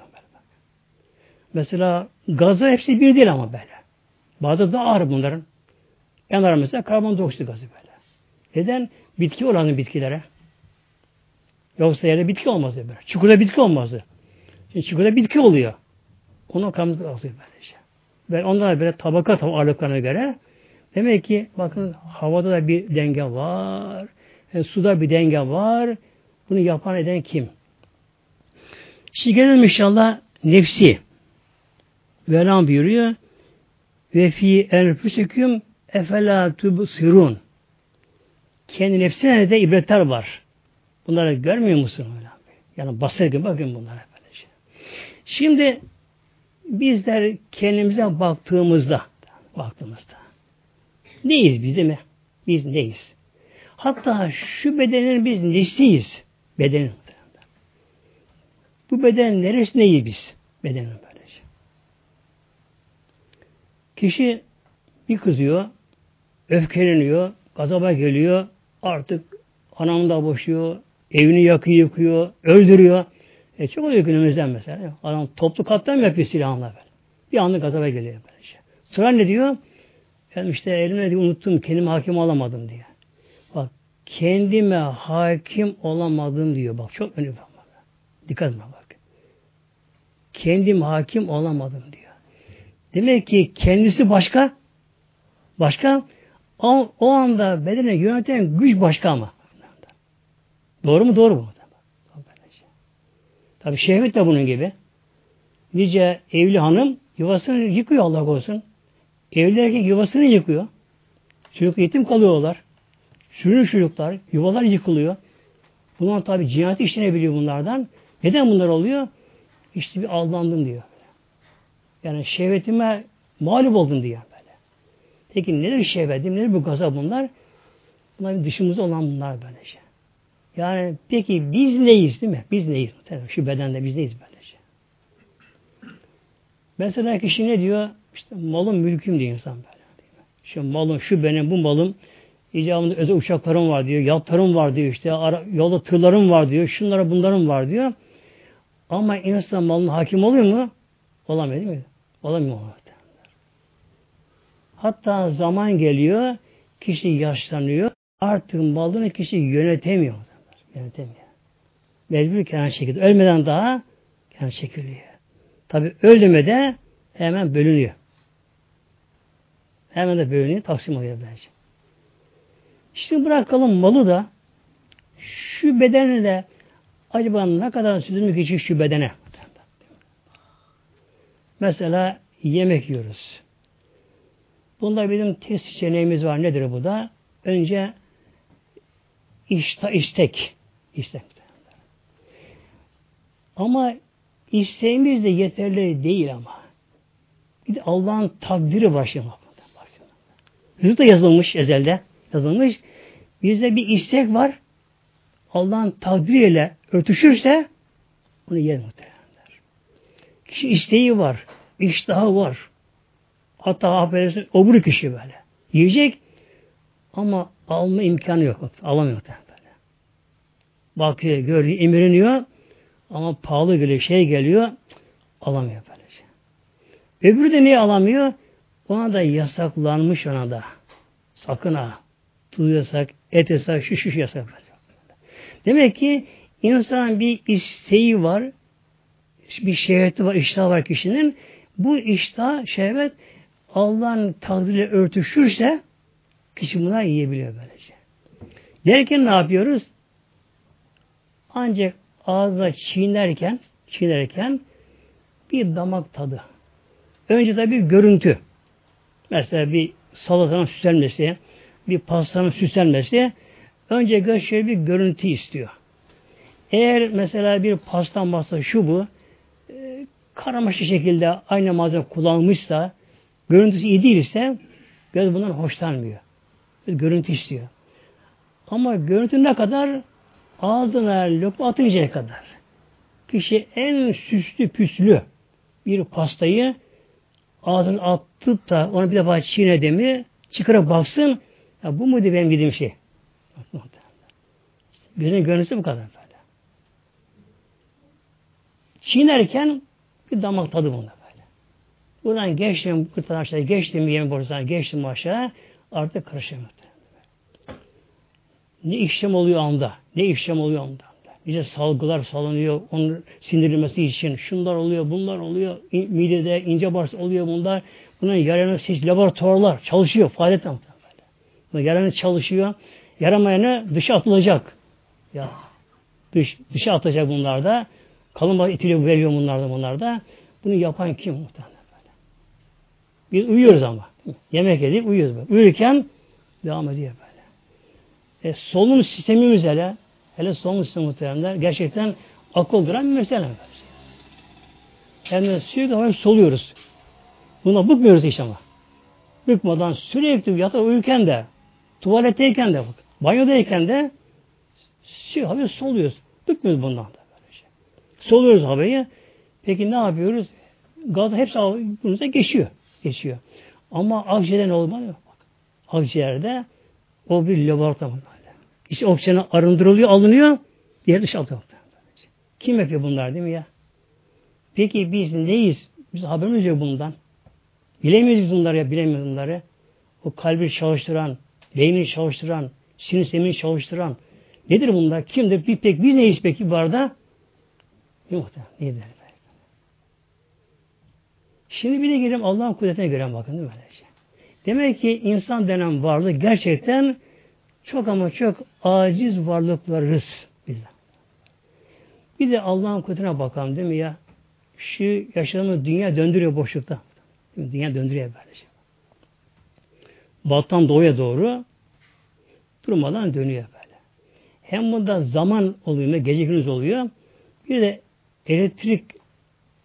Mesela gazı hepsi bir değil ama böyle. Bazı daha ağır bunların. En ağır mesela karbondioksit gazı böyle. Neden? Bitki olanı bitkilere. Yoksa yerde bitki olmazdı böyle. Çukurda bitki olmazdı. Şimdi çukurda bitki oluyor. Onun karbondioksit böylece. Ve onlara böyle tabaka ağırlıklarına göre demek ki bakın havada da bir denge var. Yani e, suda bir denge var. Bunu yapan eden kim? Şimdi gelelim inşallah nefsi. Velam buyuruyor. Ve fi enfüsüküm efela tubsirun. Kendi nefsine de ibretler var. Bunları görmüyor musun? Yani basır gibi bakın bunlara. Şimdi bizler kendimize baktığımızda baktığımızda neyiz biz değil mi? Biz neyiz? Hatta şu bedenin biz nesiyiz? Bedenin. Bu beden neresi neyi biz? Bedenin böylece. Kişi bir kızıyor, öfkeleniyor, gazaba geliyor, artık anamı da boşuyor, evini yakıyor, yıkıyor, öldürüyor. E çok oluyor günümüzden mesela. Adam toplu katliam yapıyor silahla böyle. Bir anda gazaba geliyor böylece. Sonra ne diyor? Ben işte elime diye unuttum, kendime hakim olamadım diye. Bak, kendime hakim olamadım diyor. Bak çok önemli. Dikkat etme bak. Kendim hakim olamadım diyor. Demek ki kendisi başka, başka, o, o anda bedene yöneten güç başka ama. Doğru mu? Doğru mu? Tabi şehvet de bunun gibi. Nice evli hanım yuvasını yıkıyor Allah korusun. Evli erkek yuvasını yıkıyor. Çocuk yetim kalıyorlar. Sürün çocuklar, yuvalar yıkılıyor. Bunlar tabi cinayet işlenebiliyor bunlardan. Neden bunlar oluyor? İşte bir aldandım diyor. Yani şehvetime mağlup oldum diyor böyle. Peki nedir şehvetim, nedir bu gaza bunlar? Bunlar dışımızda olan bunlar böylece. Yani peki biz neyiz değil mi? Biz neyiz? Şu bedende biz neyiz böylece? Mesela kişi ne diyor? İşte malım mülküm diyor insan böyle. Şu malım, şu benim, bu malım icabında özel uçaklarım var diyor, yatlarım var diyor, işte ara, yolda tırlarım var diyor, şunlara bunlarım var diyor. Ama insan malına hakim oluyor mu? Olamıyor değil mi? Olamıyor. Hatta zaman geliyor, kişi yaşlanıyor, artık malını kişi yönetemiyor. Yönetemiyor. Mecbur kendi şekilde. Ölmeden daha kendi çekiliyor. Tabi öldüğümde hemen bölünüyor. Hemen de bölünüyor, taksim oluyor bence. Şimdi bırakalım malı da şu bedenle acaba ne kadar sürdürmek için şu bedene? Mesela yemek yiyoruz. Bunda bizim test seçeneğimiz var. Nedir bu da? Önce işta, istek. İstek. Ama isteğimiz de yeterli değil ama. Bir de Allah'ın takdiri başlamak. Hızlı yazılmış ezelde. Yazılmış. Bizde bir istek var. Allah'ın takdiriyle örtüşürse bunu yer muhtemelenler. Kişi isteği var. iştahı var. Hatta affedersin obur kişi böyle. Yiyecek ama alma imkanı yok. Alamıyor böyle. Bakıyor, görüyor, imreniyor ama pahalı geliyor, şey geliyor alamıyor böylece. Öbürü de niye alamıyor? Ona da yasaklanmış ona da. Sakın ha. Tuz yasak, et yasak, şu şu yasak. Demek ki insan bir isteği var, bir şehveti var, iştah var kişinin. Bu iştah, şehvet Allah'ın takdiriyle örtüşürse kişi buna yiyebiliyor böylece. Derken ne yapıyoruz? Ancak ağızda çiğnerken çiğnerken bir damak tadı. Önce bir görüntü. Mesela bir salatanın süslenmesi, bir pastanın süslenmesi önce göz bir görüntü istiyor. Eğer mesela bir pasta masa şu bu e, karamaşık şekilde aynı malzeme kullanmışsa görüntüsü iyi değilse göz bundan hoşlanmıyor. Görüntü istiyor. Ama görüntü ne kadar? Ağzına lokma atıncaya kadar. Kişi en süslü püslü bir pastayı ağzına atıp da ona bir defa çiğnedi mi çıkarıp baksın ya bu muydu benim dediğim şey? Gözün görüntüsü bu kadar böyle. Çiğnerken bir damak tadı bunda böyle. Buradan geçtim, kırtan aşağı geçtim, yemin borusundan geçtim aşağı, artık karışamıyor. Ne işlem oluyor anda, ne işlem oluyor anda. Nice salgılar salınıyor, onun sindirilmesi için. Şunlar oluyor, bunlar oluyor. Midede ince bağırsak oluyor bunlar. Bunun yararına seç laboratuvarlar çalışıyor. Faaliyet böyle. Yararına çalışıyor. Yaramayanı dışa atılacak. Ya dış, dışa atacak bunlar da. Kalın bağ itiliyor veriyor bunlar da bunlar da. Bunu yapan kim muhtemelen böyle. Biz uyuyoruz ama. Yemek yedik uyuyoruz. Uyurken devam ediyor böyle. E, solunum sistemimiz hele hele solunum sistemi muhtemelen gerçekten akıl duran bir mesele. Yani sürekli olarak soluyoruz. Buna bıkmıyoruz hiç ama. Bıkmadan sürekli yatar uyurken de tuvaletteyken de banyodayken de sürekli hafif soluyoruz. Bıkmıyoruz bundan da. Soluyoruz havayı. Peki ne yapıyoruz? Gaz hepsi bunumuza geçiyor. Geçiyor. Ama akciğerde ne olmalı? Akciğerde o bir laboratuvar. İşte oksijeni arındırılıyor, alınıyor. Diğer dışa atıyor. Kim yapıyor bunlar değil mi ya? Peki biz neyiz? Biz haberimiz yok bundan. Bilemiyoruz bunları ya, bilemiyoruz bunları. O kalbi çalıştıran, beyni çalıştıran, sinir sistemini çalıştıran. Nedir bunlar? Kimdir? Bir pek biz neyiz peki bu arada? Muhtemelen. Nedir? Şimdi bir de girelim Allah'ın kudretine göre bakın değil mi? Demek ki insan denen varlık gerçekten çok ama çok aciz varlıklarız biz. Bir de Allah'ın kudretine bakalım değil mi ya? Şu yaşadığımız dünya döndürüyor boşlukta. Dünya döndürüyor böylece. Battan doğuya doğru durmadan dönüyor böyle. Hem bunda zaman oluyor, gece gündüz oluyor. Bir de elektrik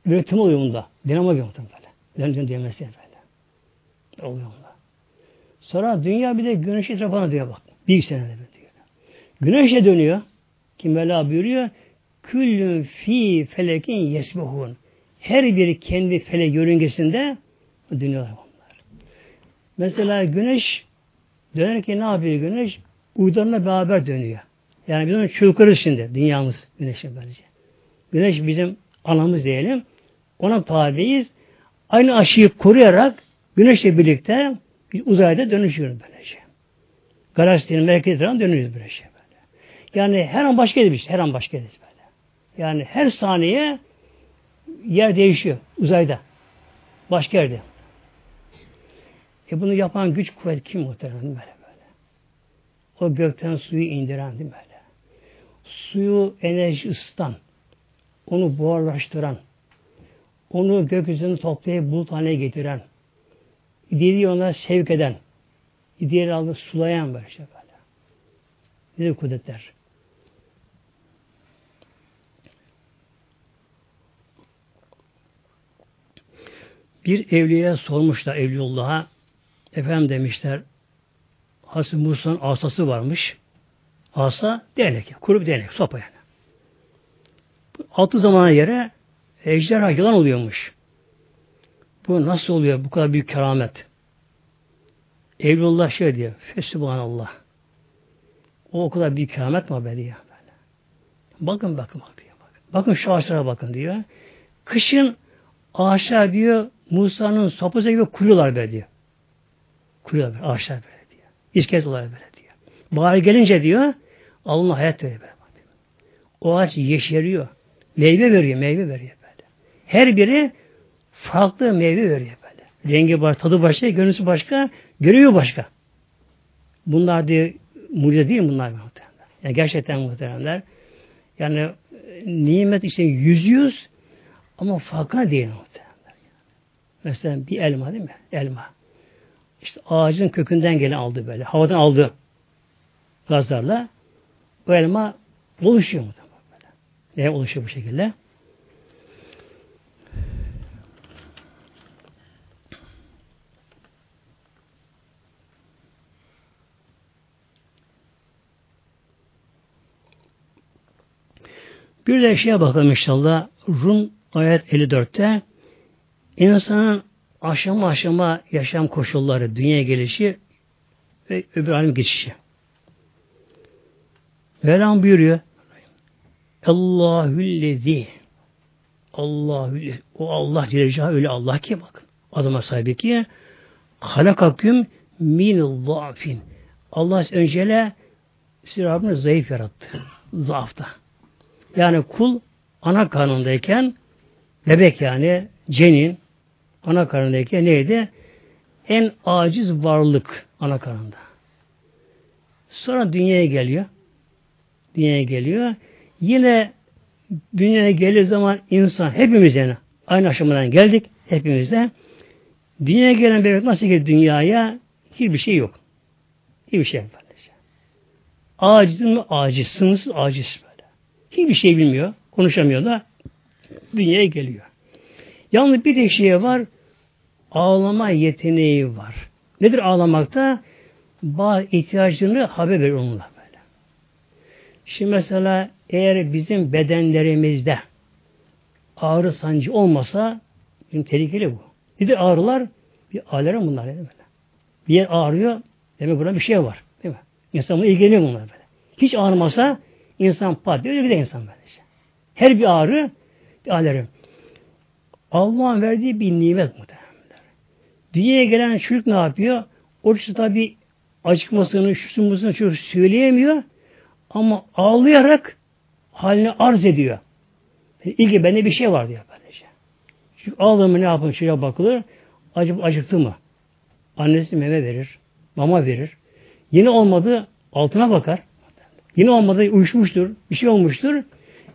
üretimi oluyor bunda. Dinamo gibi böyle. Döndüğün düğmesi böyle. Oluyor bunda. Sonra dünya bir de güneş etrafına diyor bak. Bir senede diyor. Güneşe dönüyor. Kim Mevla buyuruyor? Küllün fi felekin yesbehun. Her biri kendi felek yörüngesinde dönüyorlar onlar. Mesela güneş dönerken ne yapıyor güneş? Uydularla beraber dönüyor. Yani biz onu çılkırız şimdi. Dünyamız güneşe bence. Güneş bizim anamız diyelim. Ona tabiiz. Aynı aşıyı koruyarak güneşle birlikte uzayda dönüşüyoruz böylece. Galaksinin merkezine dönüyoruz böylece böyle. Yani her an başka bir şey. Her an başka böyle. Yani her saniye yer değişiyor uzayda. Başka yerde. E bunu yapan güç kuvvet kim muhtemelen böyle böyle. O gökten suyu indiren değil böyle. Suyu enerji ısıtan, onu buharlaştıran, onu gökyüzünü toplayıp bulut haline getiren, diğeri ona sevk eden, diğeri aldı sulayan böyle şey böyle. Nedir kudretler? Bir evliye sormuşlar Evliyullah'a efendim demişler Hazreti Musa'nın asası varmış. Asa değnek, kuru bir değnek, sopa yani. Altı zamana yere ejderha yılan oluyormuş. Bu nasıl oluyor? Bu kadar büyük keramet. Evlullah şey diyor. Fesubhanallah. O o kadar büyük keramet mi haberi ya? Böyle. Bakın bakın bak diyor. Bakın. bakın şu ağaçlara bakın diyor. Kışın ağaçlar diyor Musa'nın sopası gibi kuruyorlar böyle diyor. Kuruyorlar böyle, ağaçlar böyle diyor. İskelet olarak böyle diyor. Bahar gelince diyor Allah'ın hayat veriyor böyle. O ağaç yeşeriyor. Meyve veriyor, meyve veriyor böyle. Her biri farklı meyve veriyor böyle. Rengi var, tadı başka, görüntüsü başka, görüyor başka. Bunlar diye mucize değil mi bunlar muhtemelen? Yani gerçekten muhteremler. Yani nimet işte yüz yüz ama farkına değil muhtemelen. Mesela bir elma değil mi? Elma. İşte ağacın kökünden gelen aldı böyle. Havadan aldı gazlarla. o elma oluşuyor mu? Ne oluşuyor bu şekilde? Bir de şeye bakalım inşallah. Rum ayet 54'te insanın aşama aşama yaşam koşulları, dünya gelişi ve öbür alim geçişi. Mevlam buyuruyor. Allahüllezi Allahü o Allah Celle öyle Allah ki bak. Adama sahibi ki halakaküm min zafin. Allah öncele sizi Rabbiniz zayıf yarattı. Zaafta. Yani kul ana karnındayken bebek yani cenin ana karnındayken neydi? En aciz varlık ana karnında. Sonra dünyaya geliyor. Dünyaya geliyor. Yine dünyaya gelir zaman insan hepimiz yani aynı aşamadan geldik hepimiz de. Dünyaya gelen bebek nasıl ki dünyaya hiçbir şey yok. Hiçbir şey yok. Aciz mi? Aciz. Sınırsız aciz. Hiçbir şey bilmiyor. Konuşamıyor da dünyaya geliyor. Yalnız bir tek şeye var. Ağlama yeteneği var. Nedir ağlamakta? Bazı ihtiyacını haber verir onunla böyle. Şimdi mesela eğer bizim bedenlerimizde ağrı sancı olmasa bizim tehlikeli bu. De ağrılar bir alerm bunlar değil mi? Bir yer ağrıyor demek burada bir şey var. Değil mi? İnsan buna ilgileniyor bunlar böyle. Hiç ağrımasa insan pat diyor gider insan böyle. Işte. Her bir ağrı bir alerm. Allah'ın verdiği bir nimet muhtemelen. Dünyaya gelen çocuk ne yapıyor? Oruçta tabi acıkmasını, şusumusunu çok söyleyemiyor. Ama ağlayarak halini arz ediyor. İlgi bende bir şey var diyor böylece. Çünkü ağlamı ne yapın şuraya bakılır. Acıp acıktı mı? Annesi meme verir. Mama verir. Yine olmadı altına bakar. Yine olmadı uyuşmuştur. Bir şey olmuştur.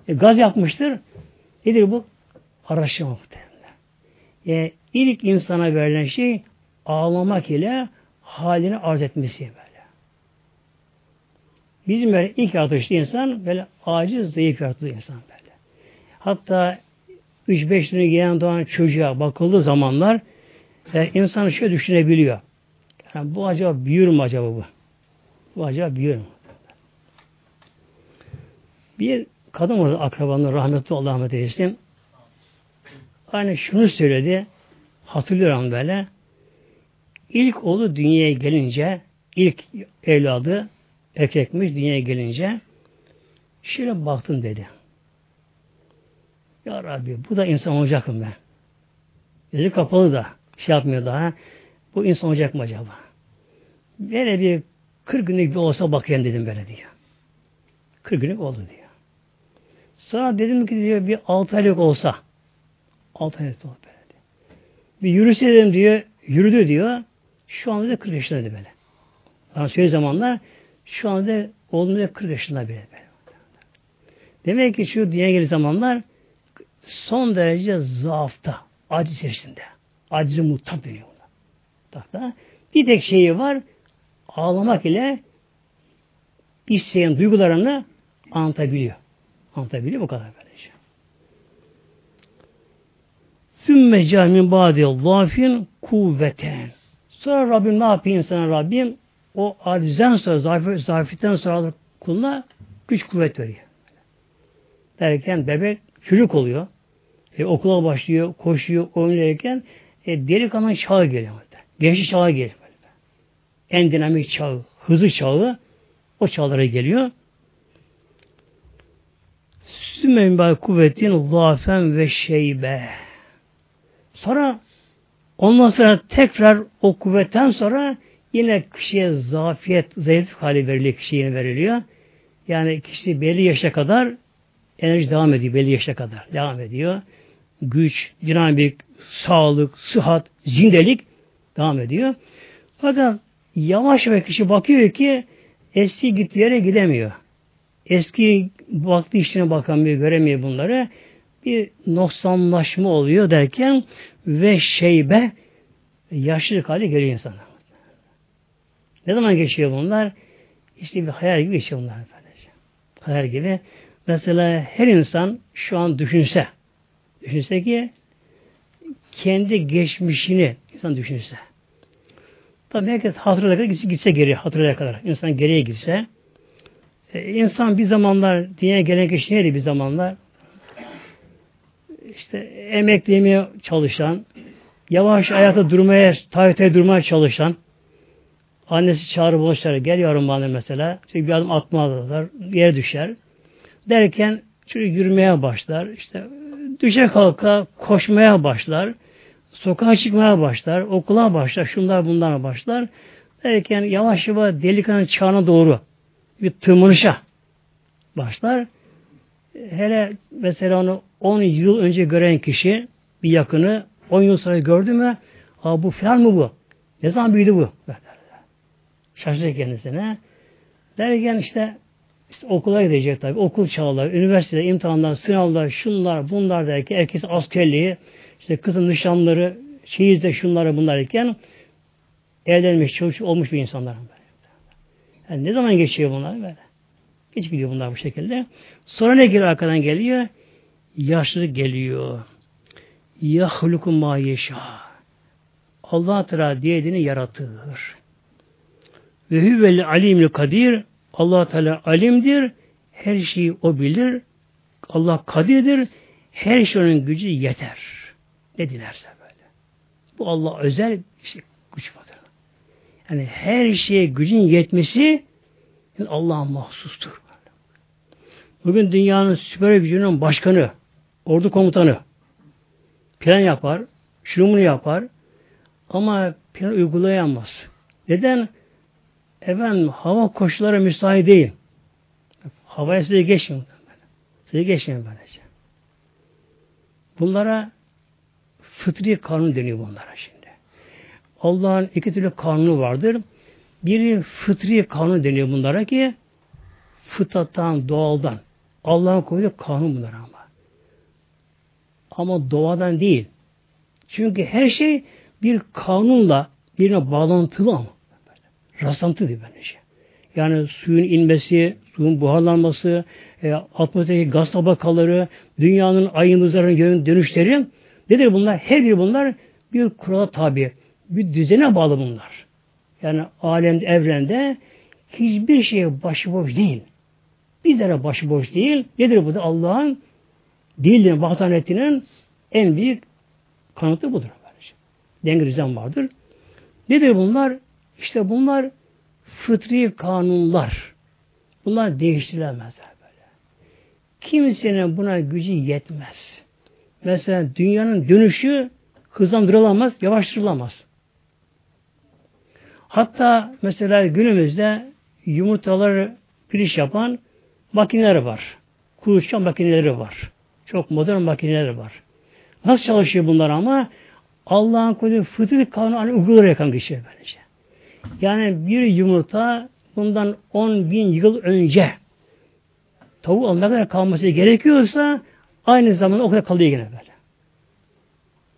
E, gaz yapmıştır. Nedir bu? Araştırma muhtemelen. E, ilk insana verilen şey ağlamak ile halini arz etmesi böyle. Bizim böyle ilk yaratılışta insan böyle aciz, zayıf yaratıldı insan böyle. Hatta 3-5 lira gelen doğan çocuğa bakıldığı zamanlar e, insan şöyle düşünebiliyor. Yani bu acaba büyür mü acaba bu? Bu acaba büyür mü? Bir kadın orada akrabanın rahmetli Allah rahmet eylesin. Hani şunu söyledi. Hatırlıyorum böyle. İlk oğlu dünyaya gelince ilk evladı erkekmiş dünyaya gelince şöyle baktım dedi. Ya Rabbi bu da insan olacak mı ben? Gözü kapalı da şey yapmıyor daha. Bu insan olacak mı acaba? Böyle bir 40 günlük bir olsa bakayım dedim böyle diyor. 40 günlük oldu diyor. Sonra dedim ki diyor bir 6 aylık olsa 6 aylık olsa böyle. Bir yürüse dedim diyor yürüdü diyor. Şu anda da 40 yaşındaydı böyle. Bana söyle zamanlar şu anda oğlum da 40 yaşında bile böyle. Demek ki şu dünya gelen zamanlar son derece zaafta, aciz içerisinde. Aciz-i mutlak deniyor ona. Bir tek şeyi var, ağlamak ile isteyen duygularını anlatabiliyor. Anlatabiliyor bu kadar böylece. Sümme camin ba'di zafin kuvveten. Sonra Rabbim ne yapıyor insana Rabbim? O acizden sonra, zafir, zafiyeten sonra kuluna güç kuvvet veriyor. Derken bebek çocuk oluyor. E, okula başlıyor, koşuyor, oynarken e, delikanlı çağı geliyor. Gençlik çağı geliyor. En dinamik çağı, hızlı çağı o çağlara geliyor. Sümen bay kuvvetin zafen ve şeybe. Sonra ondan sonra tekrar o kuvvetten sonra yine kişiye zafiyet, zayıflık hali veriliyor, kişiye veriliyor. Yani kişi belli yaşa kadar enerji devam ediyor, belli yaşa kadar devam ediyor. Güç, dinamik, sağlık, sıhhat, zindelik devam ediyor. Fakat yavaş yavaş kişi bakıyor ki eski gittiği yere gidemiyor. Eski vakti işine bakamıyor, göremiyor bunları. Bir noksanlaşma oluyor derken ve şeybe yaşlılık hali geliyor insana. Ne zaman geçiyor bunlar? İşte bir hayal gibi geçiyor bunlar efendim. Kader gibi. Mesela her insan şu an düşünse, düşünse ki kendi geçmişini insan düşünse. Tabi herkes hatırlaya kadar gitse, gitse geri, hatırlaya kadar. İnsan geriye gitse. E, insan bir zamanlar, dünyaya gelen kişi neydi bir zamanlar? İşte emeklemeye çalışan, yavaş hayata durmaya, tayyate durmaya çalışan, annesi çağırıp boşlar, gel yavrum bana mesela. Çünkü bir adım atmalılar, yere düşer. Derken çocuk yürümeye başlar. İşte düşe kalka koşmaya başlar. Sokağa çıkmaya başlar. Okula başlar. Şunlar bunlar başlar. Derken yavaş yavaş delikanlı çağına doğru bir tırmanışa başlar. Hele mesela onu 10 yıl önce gören kişi bir yakını 10 yıl sonra gördü mü ha bu filan mı bu? Ne zaman büyüdü bu? Şaşıracak kendisine. Derken işte işte okula gidecek tabi. Okul çağlar, üniversitede imtihanlar, sınavlar, şunlar, bunlar derken herkes askerliği, işte kızın nişanları, çeyizde şunları bunlar derken evlenmiş, çocuk olmuş bir insanlar. Yani ne zaman geçiyor bunlar böyle? Geç gidiyor bunlar bu şekilde. Sonra ne geliyor arkadan geliyor? Yaşlılık geliyor. Yahluku ma yeşâ. Allah Teala diyediğini yaratır. Ve hüvel alimli kadir allah Teala alimdir. Her şeyi o bilir. Allah kadirdir. Her şeyin gücü yeter. Ne dilerse böyle. Bu Allah özel şey, güç vardır. Yani her şeye gücün yetmesi Allah'a mahsustur. Bugün dünyanın süper gücünün başkanı, ordu komutanı plan yapar, şunu yapar ama plan uygulayamaz. Neden? Efendim hava koşulları müsait değil. Havaya size geçmiyor. Size geçmiyor böylece. Bunlara fıtri kanun deniyor bunlara şimdi. Allah'ın iki türlü kanunu vardır. Biri fıtri kanun deniyor bunlara ki fıtrattan, doğaldan. Allah'ın koyduğu kanun bunlar ama. Ama doğadan değil. Çünkü her şey bir kanunla birine bağlantılı ama. Rastlantı değil şey. Yani suyun inmesi, suyun buharlanması, e, atmosferdeki gaz tabakaları, dünyanın ayın üzerine dönüşleri nedir bunlar? Her biri bunlar bir kurala tabi. Bir düzene bağlı bunlar. Yani alemde, evrende hiçbir şey başıboş değil. Bir zerre başıboş değil. Nedir bu da? Allah'ın dilinin, vahdanetinin en büyük kanıtı budur. Denge düzen vardır. Nedir bunlar? İşte bunlar fıtri kanunlar. Bunlar değiştirilemezler böyle. Kimsenin buna gücü yetmez. Mesela dünyanın dönüşü hızlandırılamaz, yavaştırılamaz. Hatta mesela günümüzde yumurtaları piriş yapan makineler var. Kuluçkan makineleri var. Çok modern makineler var. Nasıl çalışıyor bunlar ama? Allah'ın koyduğu fıtri kanunu hani uygulayarak yakan kişi böylece. Yani bir yumurta bundan 10 bin yıl önce tavuk olmak kadar kalması gerekiyorsa aynı zamanda o kadar kalıyor yine böyle.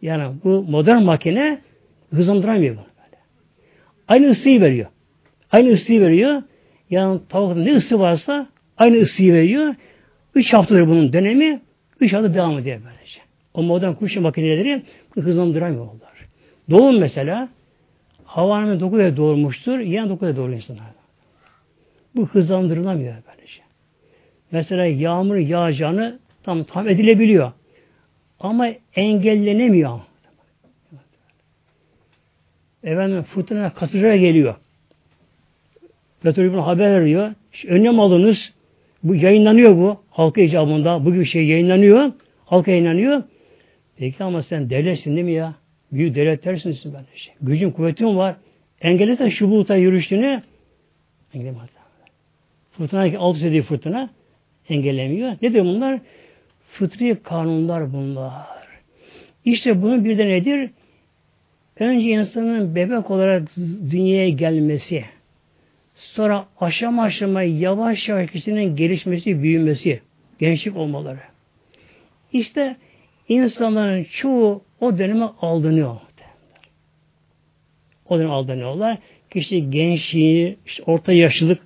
Yani bu modern makine hızlandıramıyor bunu. Aynı ısıyı veriyor. Aynı ısıyı veriyor. Yani tavukta ne ısı varsa aynı ısıyı veriyor. Üç haftadır bunun dönemi. Üç hafta devam ediyor böylece. O modern kuşu makineleri hızlandıramıyorlar. Doğum mesela Havanın dokuya doğurmuştur, yiyen dokuya doğuruyor insanlar. Bu hızlandırılamıyor böylece. Mesela yağmur yağacağını tam tam edilebiliyor. Ama engellenemiyor. Efendim fırtına kasıcıya geliyor. Petrol bunu haber veriyor. İşte önlem alınız. Bu yayınlanıyor bu. Halka icabında. Bu gibi şey yayınlanıyor. Halka yayınlanıyor. Peki ama sen devletsin değil mi ya? Büyük devletlersin siz böyle şey. Gücün, kuvvetin var. Engellese şu buluta yürüyüşünü engellemez. Fırtına alt dediği fırtına engellemiyor. Ne diyor bunlar? Fıtri kanunlar bunlar. İşte bunun bir de nedir? Önce insanın bebek olarak dünyaya gelmesi, sonra aşama aşama yavaş yavaş kişinin gelişmesi, büyümesi, gençlik olmaları. İşte insanların çoğu o döneme aldanıyor. O dönem aldanıyorlar. Kişi gençliği, işte orta yaşlılık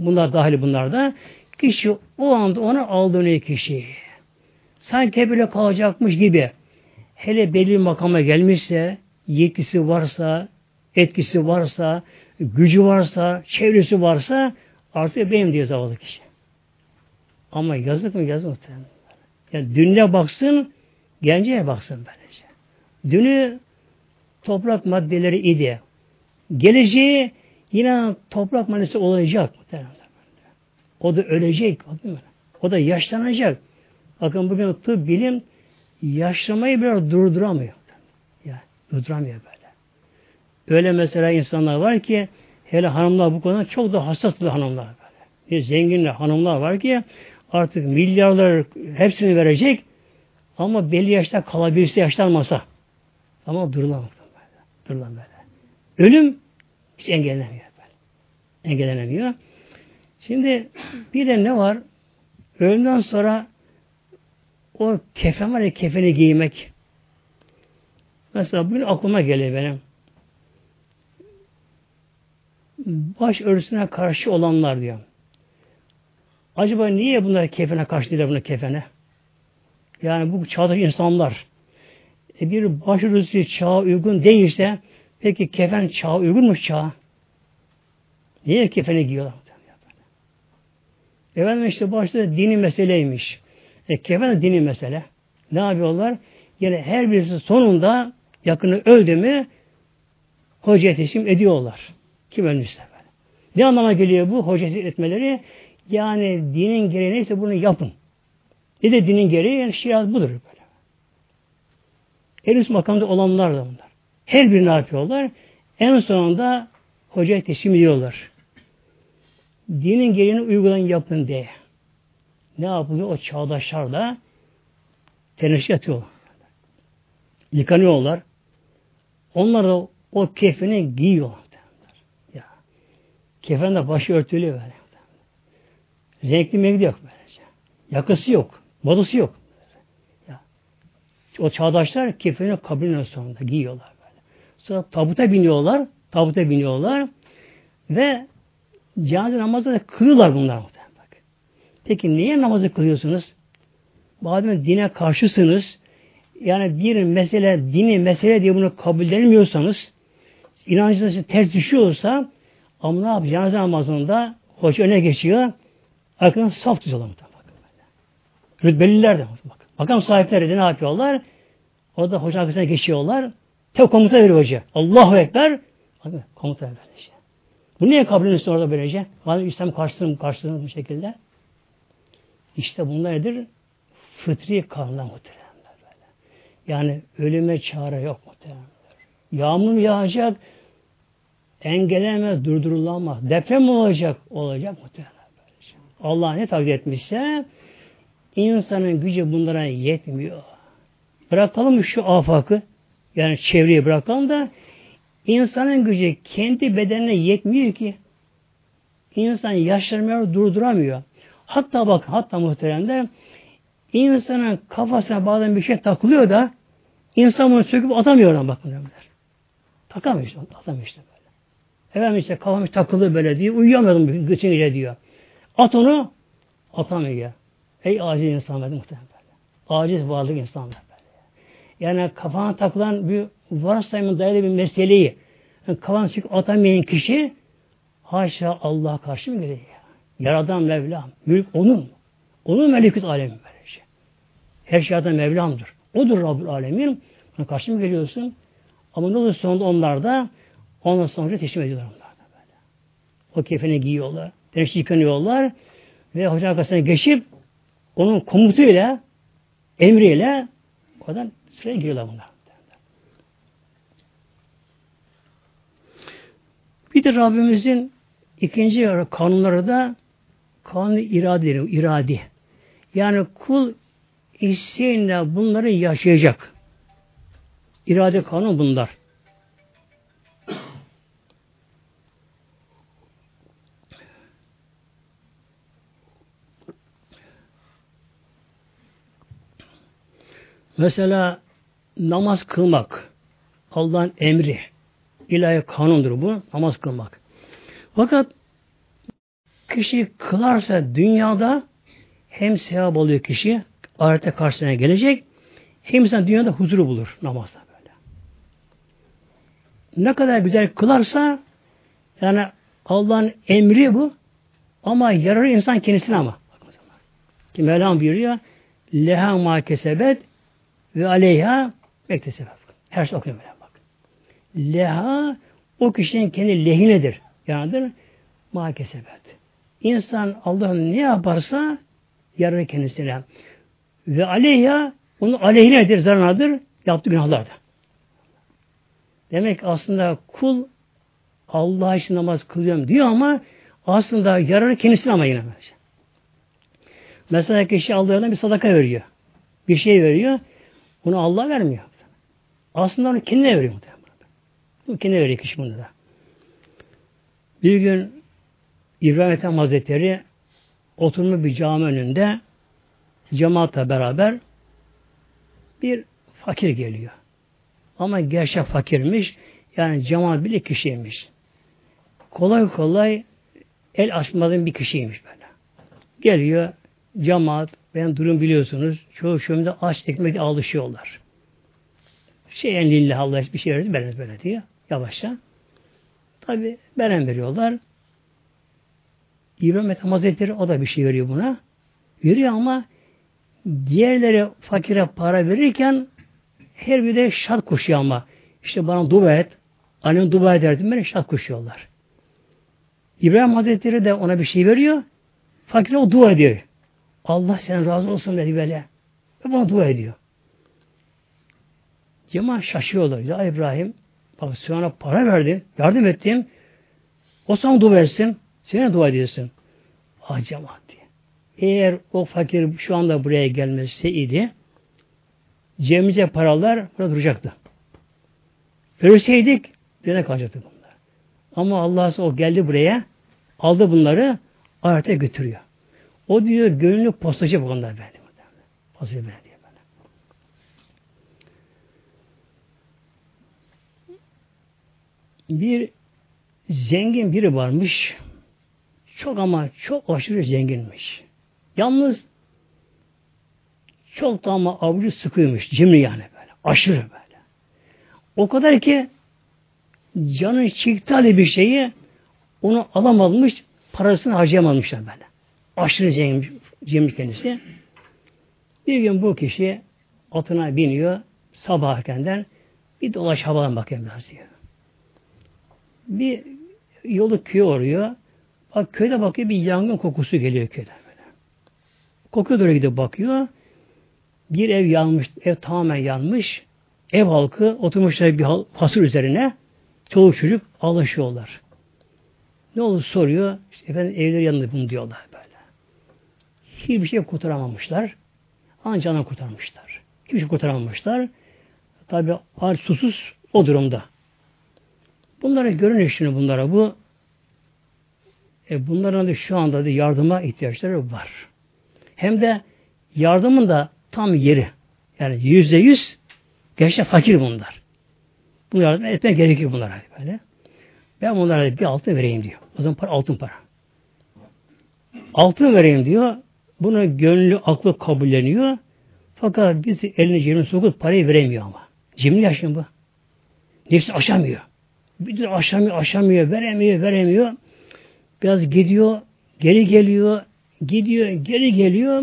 bunlar dahil bunlar da Kişi o anda onu aldığını kişi. Sanki böyle kalacakmış gibi. Hele belli makama gelmişse, yetkisi varsa, etkisi varsa, gücü varsa, çevresi varsa artık benim diyor zavallı kişi. Ama yazık mı yazık mı? Yani dünle baksın, genceye baksın böylece. Dünü toprak maddeleri idi. Geleceği yine toprak maddesi olacak. O da ölecek. O da yaşlanacak. Bakın bugün tıp bilim yaşlamayı biraz durduramıyor. Ya, durduramıyor böyle. Öyle mesela insanlar var ki hele hanımlar bu konuda çok da hassas hanımlar böyle. Zenginler hanımlar var ki artık milyarlar hepsini verecek ama belli yaşta kalabilirse yaşlanmasa ama durulamaz böyle. Durulamaz böyle. Ölüm hiç engellenemiyor böyle. Engellenemiyor. Şimdi bir de ne var? Ölümden sonra o kefen var ya kefeni giymek. Mesela bugün aklıma geliyor benim. Baş örtüsüne karşı olanlar diyor. Acaba niye bunlar kefene karşı değil bunlar kefene? Yani bu çağdaki insanlar e bir başörtüsü çağa uygun değilse peki kefen çağa uygunmuş çağa? Niye kefeni giyiyorlar? Efendim işte başta dini meseleymiş. E, kefen de dini mesele. Ne yapıyorlar? Yani her birisi sonunda yakını öldü mü hoca teslim ediyorlar. Kim ölmüşse böyle. Ne anlama geliyor bu hoca etmeleri? Yani dinin gereği neyse bunu yapın. Ne de dinin gereği yani şiat budur böyle. En üst makamda olanlar da bunlar. Her birini yapıyorlar? En sonunda hocaya teslim ediyorlar. Dinin gereğini uygulayın yapın diye. Ne yapılıyor? O çağdaşlar da teneşe yatıyorlar. Yıkanıyorlar. Onlar da o kefeni giyiyor. Ya. Kefen de başı örtülü böyle. Renkli mekli yok böylece. Yakısı yok. Modası yok. Ya. O çağdaşlar kefeni kabrin sonunda giyiyorlar böyle. Sonra tabuta biniyorlar. Tabuta biniyorlar. Ve cenaze namazı da kılıyorlar bunlar. Peki niye namazı kılıyorsunuz? Madem dine karşısınız, yani bir mesele, dini mesele diye bunu kabul edilmiyorsanız, inancınız ters düşüyorsa, ama ne? Cenaze namazında hoca öne geçiyor, arkadan saf tutuyorlar. Rütbeliler de. Bak. Makam sahipleri de ne yapıyorlar? Orada hoca arkasına geçiyorlar. Tek komuta veriyor hoca. Allahu Ekber. Bakın komuta veriyor. Işte. Bu niye kabul ediyorsun orada böylece? Madem İslam karşılığını karşılığını bu şekilde. İşte bunlar nedir? Fıtri kanunlar muhteremler. Yani ölüme çare yok muhteremler. Yağmur yağacak, engellenemez, durdurulamaz. Deprem olacak, olacak muhteremler. Allah ne takdir etmişse insanın gücü bunlara yetmiyor. Bırakalım şu afakı, yani çevreyi bırakalım da insanın gücü kendi bedenine yetmiyor ki. İnsan yaşlanmıyor, durduramıyor. Hatta bak, hatta muhteremler insanın kafasına bazen bir şey takılıyor da insan bunu söküp atamıyor ona bakın derler. Takamıyor işte, atamıyor işte böyle. Efendim işte kafam takılı böyle diyor, uyuyamadım bütün gece diyor. At onu, atamıyor. Ey aciz insan böyle muhtemelen böyle. Aciz varlık insan böyle. Yani kafana takılan bir varsayımın dayalı bir meseleyi yani kafana çıkıp atamayan kişi haşa Allah'a karşı mı geliyor? Yaradan Mevlam. Mülk onun. Onun melekut alemi böylece. Her şeyden Mevlam'dır. Odur Rabbül Alemin. Buna karşı mı geliyorsun? Ama ne olur sonunda onlar da ondan sonra teslim ediyorlar onlar da böyle. O kefeni giyiyorlar. Güneş yıkanıyorlar ve hoca arkasına geçip onun komutuyla emriyle oradan sıraya giriyorlar bunlar. Bir de Rabbimizin ikinci kanunları da kanun deniyor, iradi. Yani kul isteğinle bunları yaşayacak. İrade kanun bunlar. Mesela namaz kılmak Allah'ın emri ilahi kanundur bu namaz kılmak. Fakat Kişi kılarsa dünyada hem sevap oluyor kişi, ahirete karşısına gelecek, hem insan dünyada huzuru bulur namazda böyle. Ne kadar güzel kılarsa yani Allah'ın emri bu ama yararı insan kendisine ama. Ki Mevlam buyuruyor leha ma kesebet ve aleyha mektesebet. Her şey okuyor Mevlam bak. Leha o kişinin kendi lehinedir. Yanidir ma kesebet. İnsan Allah'ın ne yaparsa yararı kendisine. Ve aleyha onun aleyhinedir, zararıdır. Yaptığı günahlarda. Demek aslında kul Allah için namaz kılıyorum diyor ama aslında yararı kendisine ama yine. Mesela kişi Allah'ına bir sadaka veriyor. Bir şey veriyor. Onu Allah vermiyor. Aslında onu kendine veriyor. Bu kendine veriyor kişi bunu da. Bir gün İbrahim Ethem Hazretleri oturmuş bir cami önünde cemaatle beraber bir fakir geliyor. Ama gerçek fakirmiş. Yani cemaat bile kişiymiş. Kolay kolay el açmadığım bir kişiymiş böyle. Geliyor cemaat, ben durum biliyorsunuz. Çoğu şömde aç ekmekle alışıyorlar. Şey en lillah Allah bir şey verir, ben böyle diyor. Yavaşça. Tabi beren veriyorlar. İbrahim Ethem Hazretleri o da bir şey veriyor buna. Veriyor ama diğerleri fakire para verirken her bir de şart koşuyor ama. İşte bana dua et. Annem dua ederdim beni şart koşuyorlar. İbrahim Hazretleri de ona bir şey veriyor. Fakire o dua ediyor. Allah sen razı olsun dedi böyle. Ve bana dua ediyor. Cemaat şaşıyorlar. Ya İbrahim bak sana para verdin, yardım ettim. O sana dua etsin. Sen dua ediyorsun. Ah cemaat. Eğer o fakir şu anda buraya gelmeseydi cebimize paralar burada duracaktı. Ölseydik birine kalacaktı bunlar. Ama Allah o geldi buraya aldı bunları ahirete götürüyor. O diyor gönüllü postacı bu bunlar böyle. Postacı böyle diyor böyle. Bir zengin biri varmış. Çok ama çok aşırı zenginmiş. Yalnız çok da ama avucu sıkıymış. Cimri yani böyle. Aşırı böyle. O kadar ki canı çıktı bir şeyi onu alamamış, parasını harcayamamışlar böyle. Aşırı zengin, cimri kendisi. Bir gün bu kişi atına biniyor sabah erkenden bir dolaş havadan bakayım biraz diyor. Bir yolu köye oruyor. Bak köyde bakıyor bir yangın kokusu geliyor köyden. Kokuya doğru gidip bakıyor. Bir ev yanmış, ev tamamen yanmış. Ev halkı oturmuşlar bir hasır üzerine. Çoluk çocuk ağlaşıyorlar. Ne olur soruyor. İşte efendim evleri yanında bunu diyorlar böyle. Hiçbir şey kurtaramamışlar. Ancak ana kurtarmışlar. Hiçbir şey kurtaramamışlar. Tabi aç susuz o durumda. Bunlara görün şimdi bunlara bu e bunların da şu anda da yardıma ihtiyaçları var. Hem de yardımın da tam yeri. Yani yüzde yüz gerçekten fakir bunlar. Bu yardım etmek gerekiyor bunlara böyle. Ben bunlara bir altın vereyim diyor. O zaman para altın para. Altın vereyim diyor. Bunu gönlü aklı kabulleniyor. Fakat biz elini cebine sokup parayı veremiyor ama. Cimri yaşıyor bu. Nefsi aşamıyor. Bir de aşamıyor, aşamıyor, veremiyor, veremiyor. Biraz gidiyor, geri geliyor, gidiyor, geri geliyor.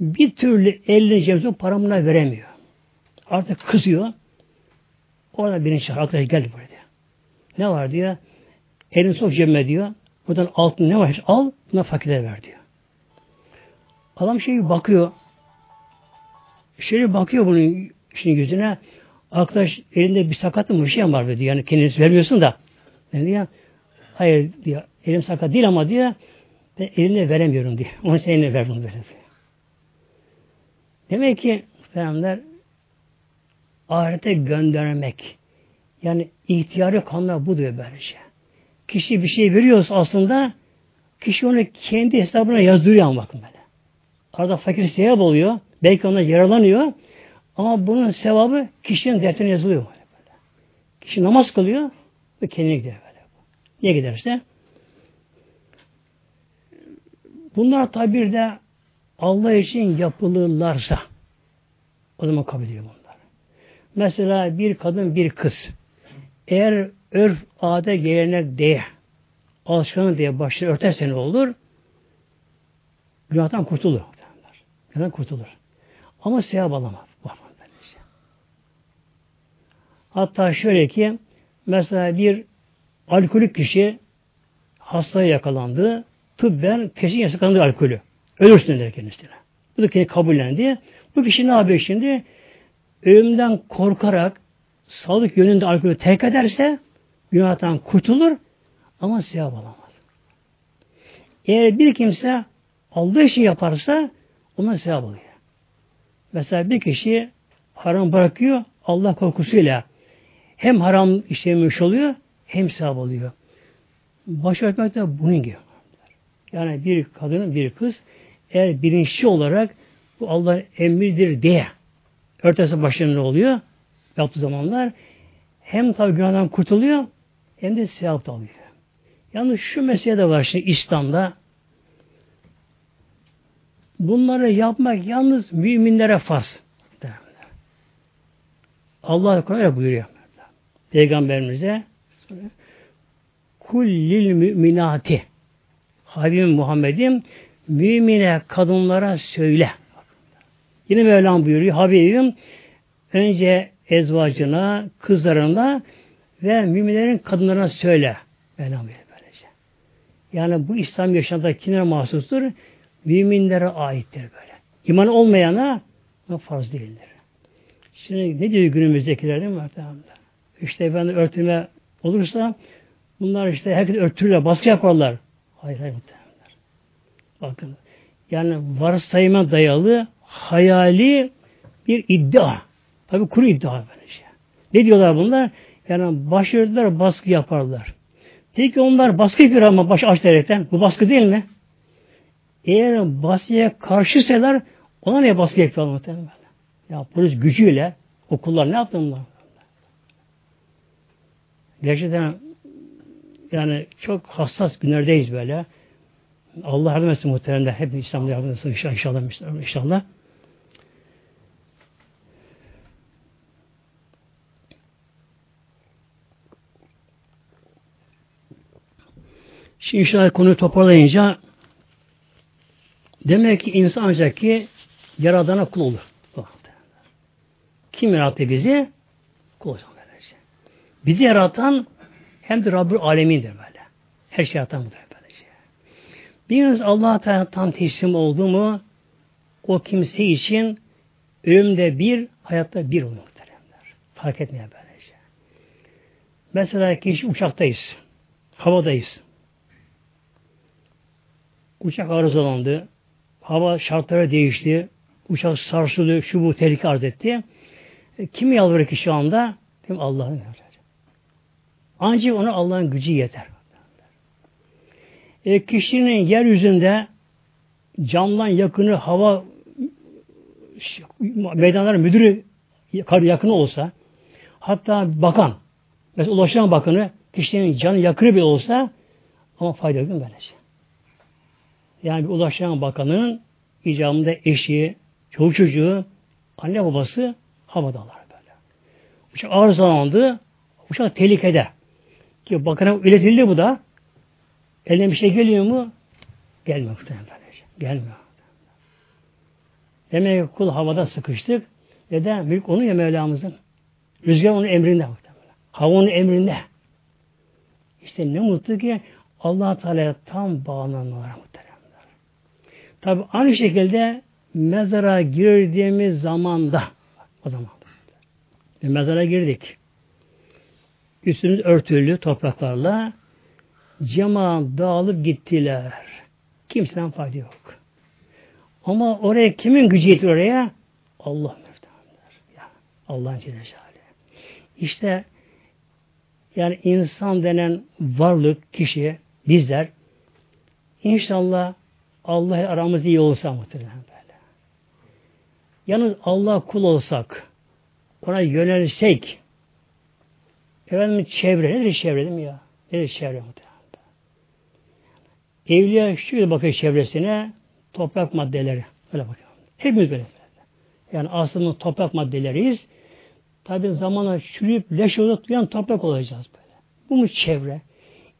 Bir türlü elini cebine paramına veremiyor. Artık kızıyor. Orada birinci. Arkadaş geldi buraya. Ne var diyor. Elini sok cebime diyor. Buradan altın ne var? Al. Buna fakire ver diyor. Adam şey bakıyor. Şöyle bakıyor bunun şimdi yüzüne. Arkadaş elinde bir sakat mı bir şey var diyor. Yani kendiniz vermiyorsun da. Ne diyor? Hayır diyor. Elim sakat değil ama diyor. Ben eline veremiyorum diyor. Onu sen eline ver bunu böyle. Demek ki muhteremler ahirete göndermek. Yani ihtiyarı kanlar bu diyor böylece. Kişi bir şey veriyorsa aslında kişi onu kendi hesabına yazdırıyor ama bakın böyle. Arada fakir sevap oluyor. Belki ona yaralanıyor. Ama bunun sevabı kişinin defterine yazılıyor. Böyle. Kişi namaz kılıyor ve kendine gidiyor böyle. Niye giderse? Bunlar tabi de Allah için yapılırlarsa o zaman kabul ediyor bunlar. Mesela bir kadın bir kız eğer örf, adet, gelenek diye alışkanlık diye başını örterse ne olur? Günahtan kurtulur. Günahtan kurtulur. Ama sevap alamaz. Hatta şöyle ki mesela bir alkolik kişi hastaya yakalandı. Tıbben kesin yasaklandı alkolü. Ölürsün der kendisine. Bu da kendi kabullendi. Bu kişi ne yapıyor şimdi? Ölümden korkarak sağlık yönünde alkolü terk ederse günahtan kurtulur ama sevap alamaz. Eğer bir kimse aldığı işi yaparsa ona sevap alıyor. Mesela bir kişi haram bırakıyor Allah korkusuyla hem haram işlemiş oluyor hem sevap oluyor. Baş örtmek de bunun gibi. Yani bir kadın, bir kız eğer bilinçli olarak bu Allah emridir diye örtesi başlarında oluyor yaptığı zamanlar hem tabi günahdan kurtuluyor hem de sevap da alıyor. Yalnız şu mesele de var şimdi İslam'da bunları yapmak yalnız müminlere farz. Allah Kur'an'a buyuruyor. Peygamberimize kullil müminati Habibim Muhammed'im mümine kadınlara söyle. Yine Mevlam buyuruyor. Habibim önce ezvacına, kızlarına ve müminlerin kadınlarına söyle. Mevlam böylece. Yani bu İslam yaşamında kimlere mahsustur? Müminlere aittir böyle. İman olmayana farz değildir. Şimdi ne diyor günümüzdekiler değil mi? İşte efendim örtülme olursa bunlar işte herkes örtürler, baskı yaparlar. Hayır hayır muhtemelenler. Bakın yani varsayıma dayalı hayali bir iddia. Tabi kuru iddia böyle şey. Ne diyorlar bunlar? Yani başörtüler baskı yaparlar. Peki onlar baskı yapıyor ama baş aç derekten. Bu baskı değil mi? Eğer baskıya karşıseler ona ne baskı yapıyorlar muhtemelen? Ya polis gücüyle okullar ne yaptı bunlar? Gerçekten yani çok hassas günlerdeyiz böyle. Allah yardım etsin muhteremler. Hep İslam'da yardım etsin inşallah. inşallah. Şimdi inşallah konuyu toparlayınca demek ki insan ancak ki Yaradan'a kul olur. Kim yarattı bizi? Kul olacak. Bizi yaratan hem de Rabbül Alemin'dir böyle. Her şey yaratan budur böylece. Biriniz Allah'a Teala tam teslim oldu mu o kimse için ölümde bir, hayatta bir olur muhteremler. Fark etmiyor böylece. Mesela kişi uçaktayız. Havadayız. Uçak arızalandı. Hava şartları değişti. Uçak sarsıldı. Şu bu tehlike arz etti. E, kim yalvarır ki şu anda? Allah'ın yalvarır. Ancak ona Allah'ın gücü yeter. E, kişinin yeryüzünde camdan yakını hava meydanlar müdürü yakını olsa hatta bakan mesela ulaşan bakanı kişinin canı yakını bile olsa ama fayda yok böylece. Yani bir ulaşan bakanın icabında eşi, çoğu çocuğu, anne babası havadalar böyle. Uçak arızalandı, uçak tehlikede. Ki bakana üretildi bu da. Eline bir şey geliyor mu? Gelmiyor muhtemelen böylece. Gelmiyor. Demek ki kul havada sıkıştık. Neden? Mülk onun ya Mevlamızın. Rüzgar onun emrinde muhtemelen. Hava onun emrinde. İşte ne mutlu ki allah Teala'ya tam bağlananlar muhteremler. Tabi aynı şekilde mezara girdiğimiz zamanda o zaman mezara girdik üstümüz örtülü topraklarla cema dağılıp gittiler. Kimseden fayda yok. Ama oraya kimin gücü yetir oraya? Allah ya, Allah'ın Celle İşte yani insan denen varlık, kişi, bizler inşallah Allah aramız iyi olsa muhtemelen böyle. Yalnız Allah kul olsak, ona yönelsek, Efendim çevre. Nedir çevre değil mi ya? Nedir çevre muhtemelen? Evliya şöyle bakıyor çevresine toprak maddeleri. Öyle bakıyor. Hepimiz böyle. Yani aslında toprak maddeleriyiz. Tabi zamanla çürüyüp leş olup duyan toprak olacağız böyle. Bu mu çevre?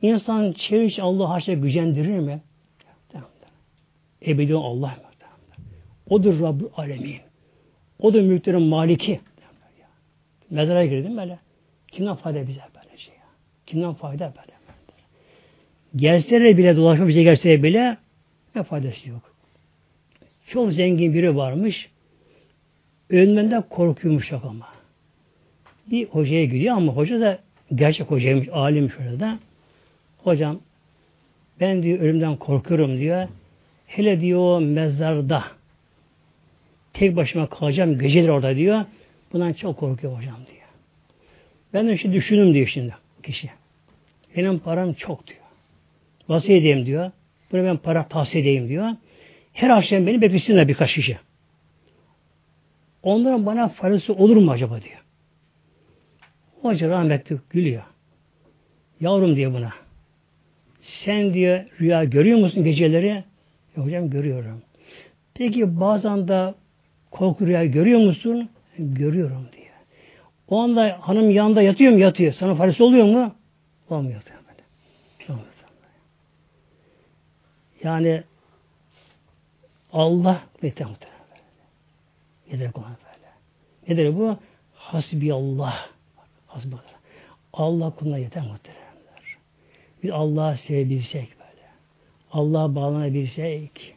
İnsan çevre için Allah haşa gücendirir mi? Ebedi Allah mı? Odur Rabbül Alemin. Odur mülklerin maliki. Mezara girdim böyle. Kimden fayda bize böyle şey ya? Kimden fayda böyle? Gelseler bile dolaşma bize gelseler bile ne faydası yok. Çok zengin biri varmış. Ölümden de korkuyormuş yok ama. Bir hocaya gidiyor ama hoca da gerçek hocaymış, alimmiş orada. Hocam ben diyor ölümden korkuyorum diyor. Hele diyor mezarda tek başıma kalacağım geceler orada diyor. Bundan çok korkuyor hocam diyor. Ben de şimdi düşündüm diyor şimdi kişi. Benim param çok diyor. Vasiyet edeyim diyor. Bunu ben para tahsil edeyim diyor. Her akşam beni beklesinler birkaç kişi. Onların bana faydası olur mu acaba diyor. Hoca rahmetli gülüyor. Yavrum diyor buna. Sen diyor rüya görüyor musun geceleri? E, hocam görüyorum. Peki bazen de korku rüya görüyor musun? Görüyorum diyor. O anda hanım yanında yatıyor mu? Yatıyor. Sana faydası oluyor mu? Olmuyor. Yani Allah yeter muhtemelen. Yeter kullanır böyle. Nedir bu? Hasbi Allah. Hasbi Allah. Kuluna yeter muhteremler. Biz Allah'ı sevebilsek böyle. Allah'a bağlanabilsek.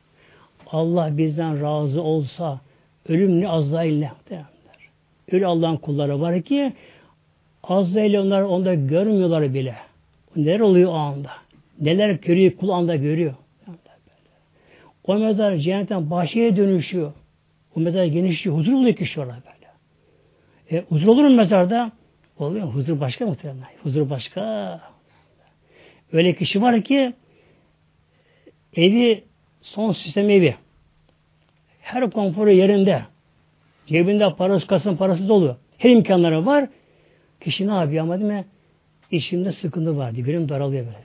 Allah bizden razı olsa ölüm ne Azrail ne muhteremler. Öyle Allah'ın kulları var ki Azrail onlar onda görmüyorlar bile. Neler oluyor o anda? Neler görüyor kul anda görüyor. O mezar cennetten bahçeye dönüşüyor. O mezar genişliyor. Huzur oluyor kişi orada böyle. E, huzur olur mu mezarda? Oluyor. Huzur başka muhtemelen. Huzur başka. Öyle kişi var ki evi son sistem evi. Her konforu yerinde. Cebinde parası, kasın parası dolu. Her imkanları var. Kişi ne yapıyor ama değil mi? İşimde sıkıntı var diye. Benim daralıyor böyle.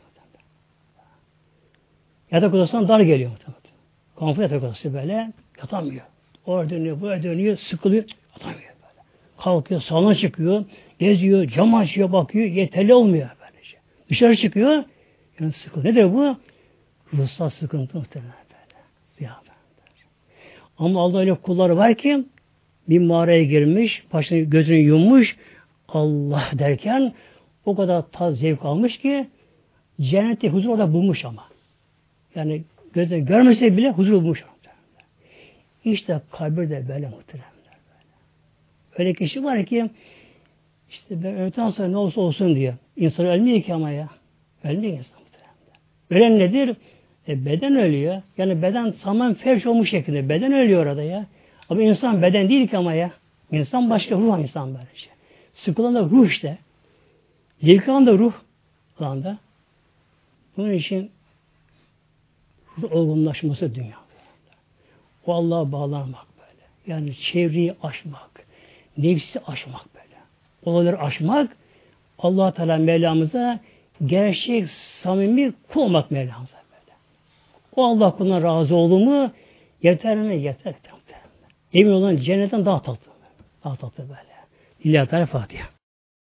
Yatak odasından dar geliyor. Konfor yatak odası böyle yatamıyor. Orada dönüyor, buraya dönüyor, sıkılıyor, yatamıyor böyle. Kalkıyor, salona çıkıyor, geziyor, cam açıyor, bakıyor, yeterli olmuyor böylece. Dışarı çıkıyor, yani sıkılıyor. Nedir bu? Ruhsal sıkıntı muhtemelen böyle. Ziyaret. Ama Allah öyle kulları var ki bir mağaraya girmiş, başını gözünü yummuş, Allah derken o kadar taz zevk almış ki cennette huzur orada bulmuş ama. Yani gözle görmese bile huzur bulmuş. İşte kabir de böyle muhteremler. Böyle. Öyle kişi var ki işte ben öğleden sonra ne olsa olsun diyor. İnsan ölmüyor ki ama ya. Ölmüyor insan muhteremler. Ölen nedir? E beden ölüyor. Yani beden tamamen ferş olmuş şekilde. Beden ölüyor orada ya. Ama insan beden değil ki ama ya. İnsan başka ruh insan böyle şey. Sıkılan da ruh işte. Zevkan da ruh. Anda. Bunun için olgunlaşması dünya. O Allah'a bağlanmak böyle. Yani çevreyi aşmak, nefsi aşmak böyle. Olayları aşmak, allah Teala Mevlamıza gerçek, samimi kul olmak Mevlamıza böyle. O Allah kuluna razı oldu yeter mi? Yeter. Emin olan cennetten daha tatlı. Daha tatlı böyle. İlahi Teala Fatiha.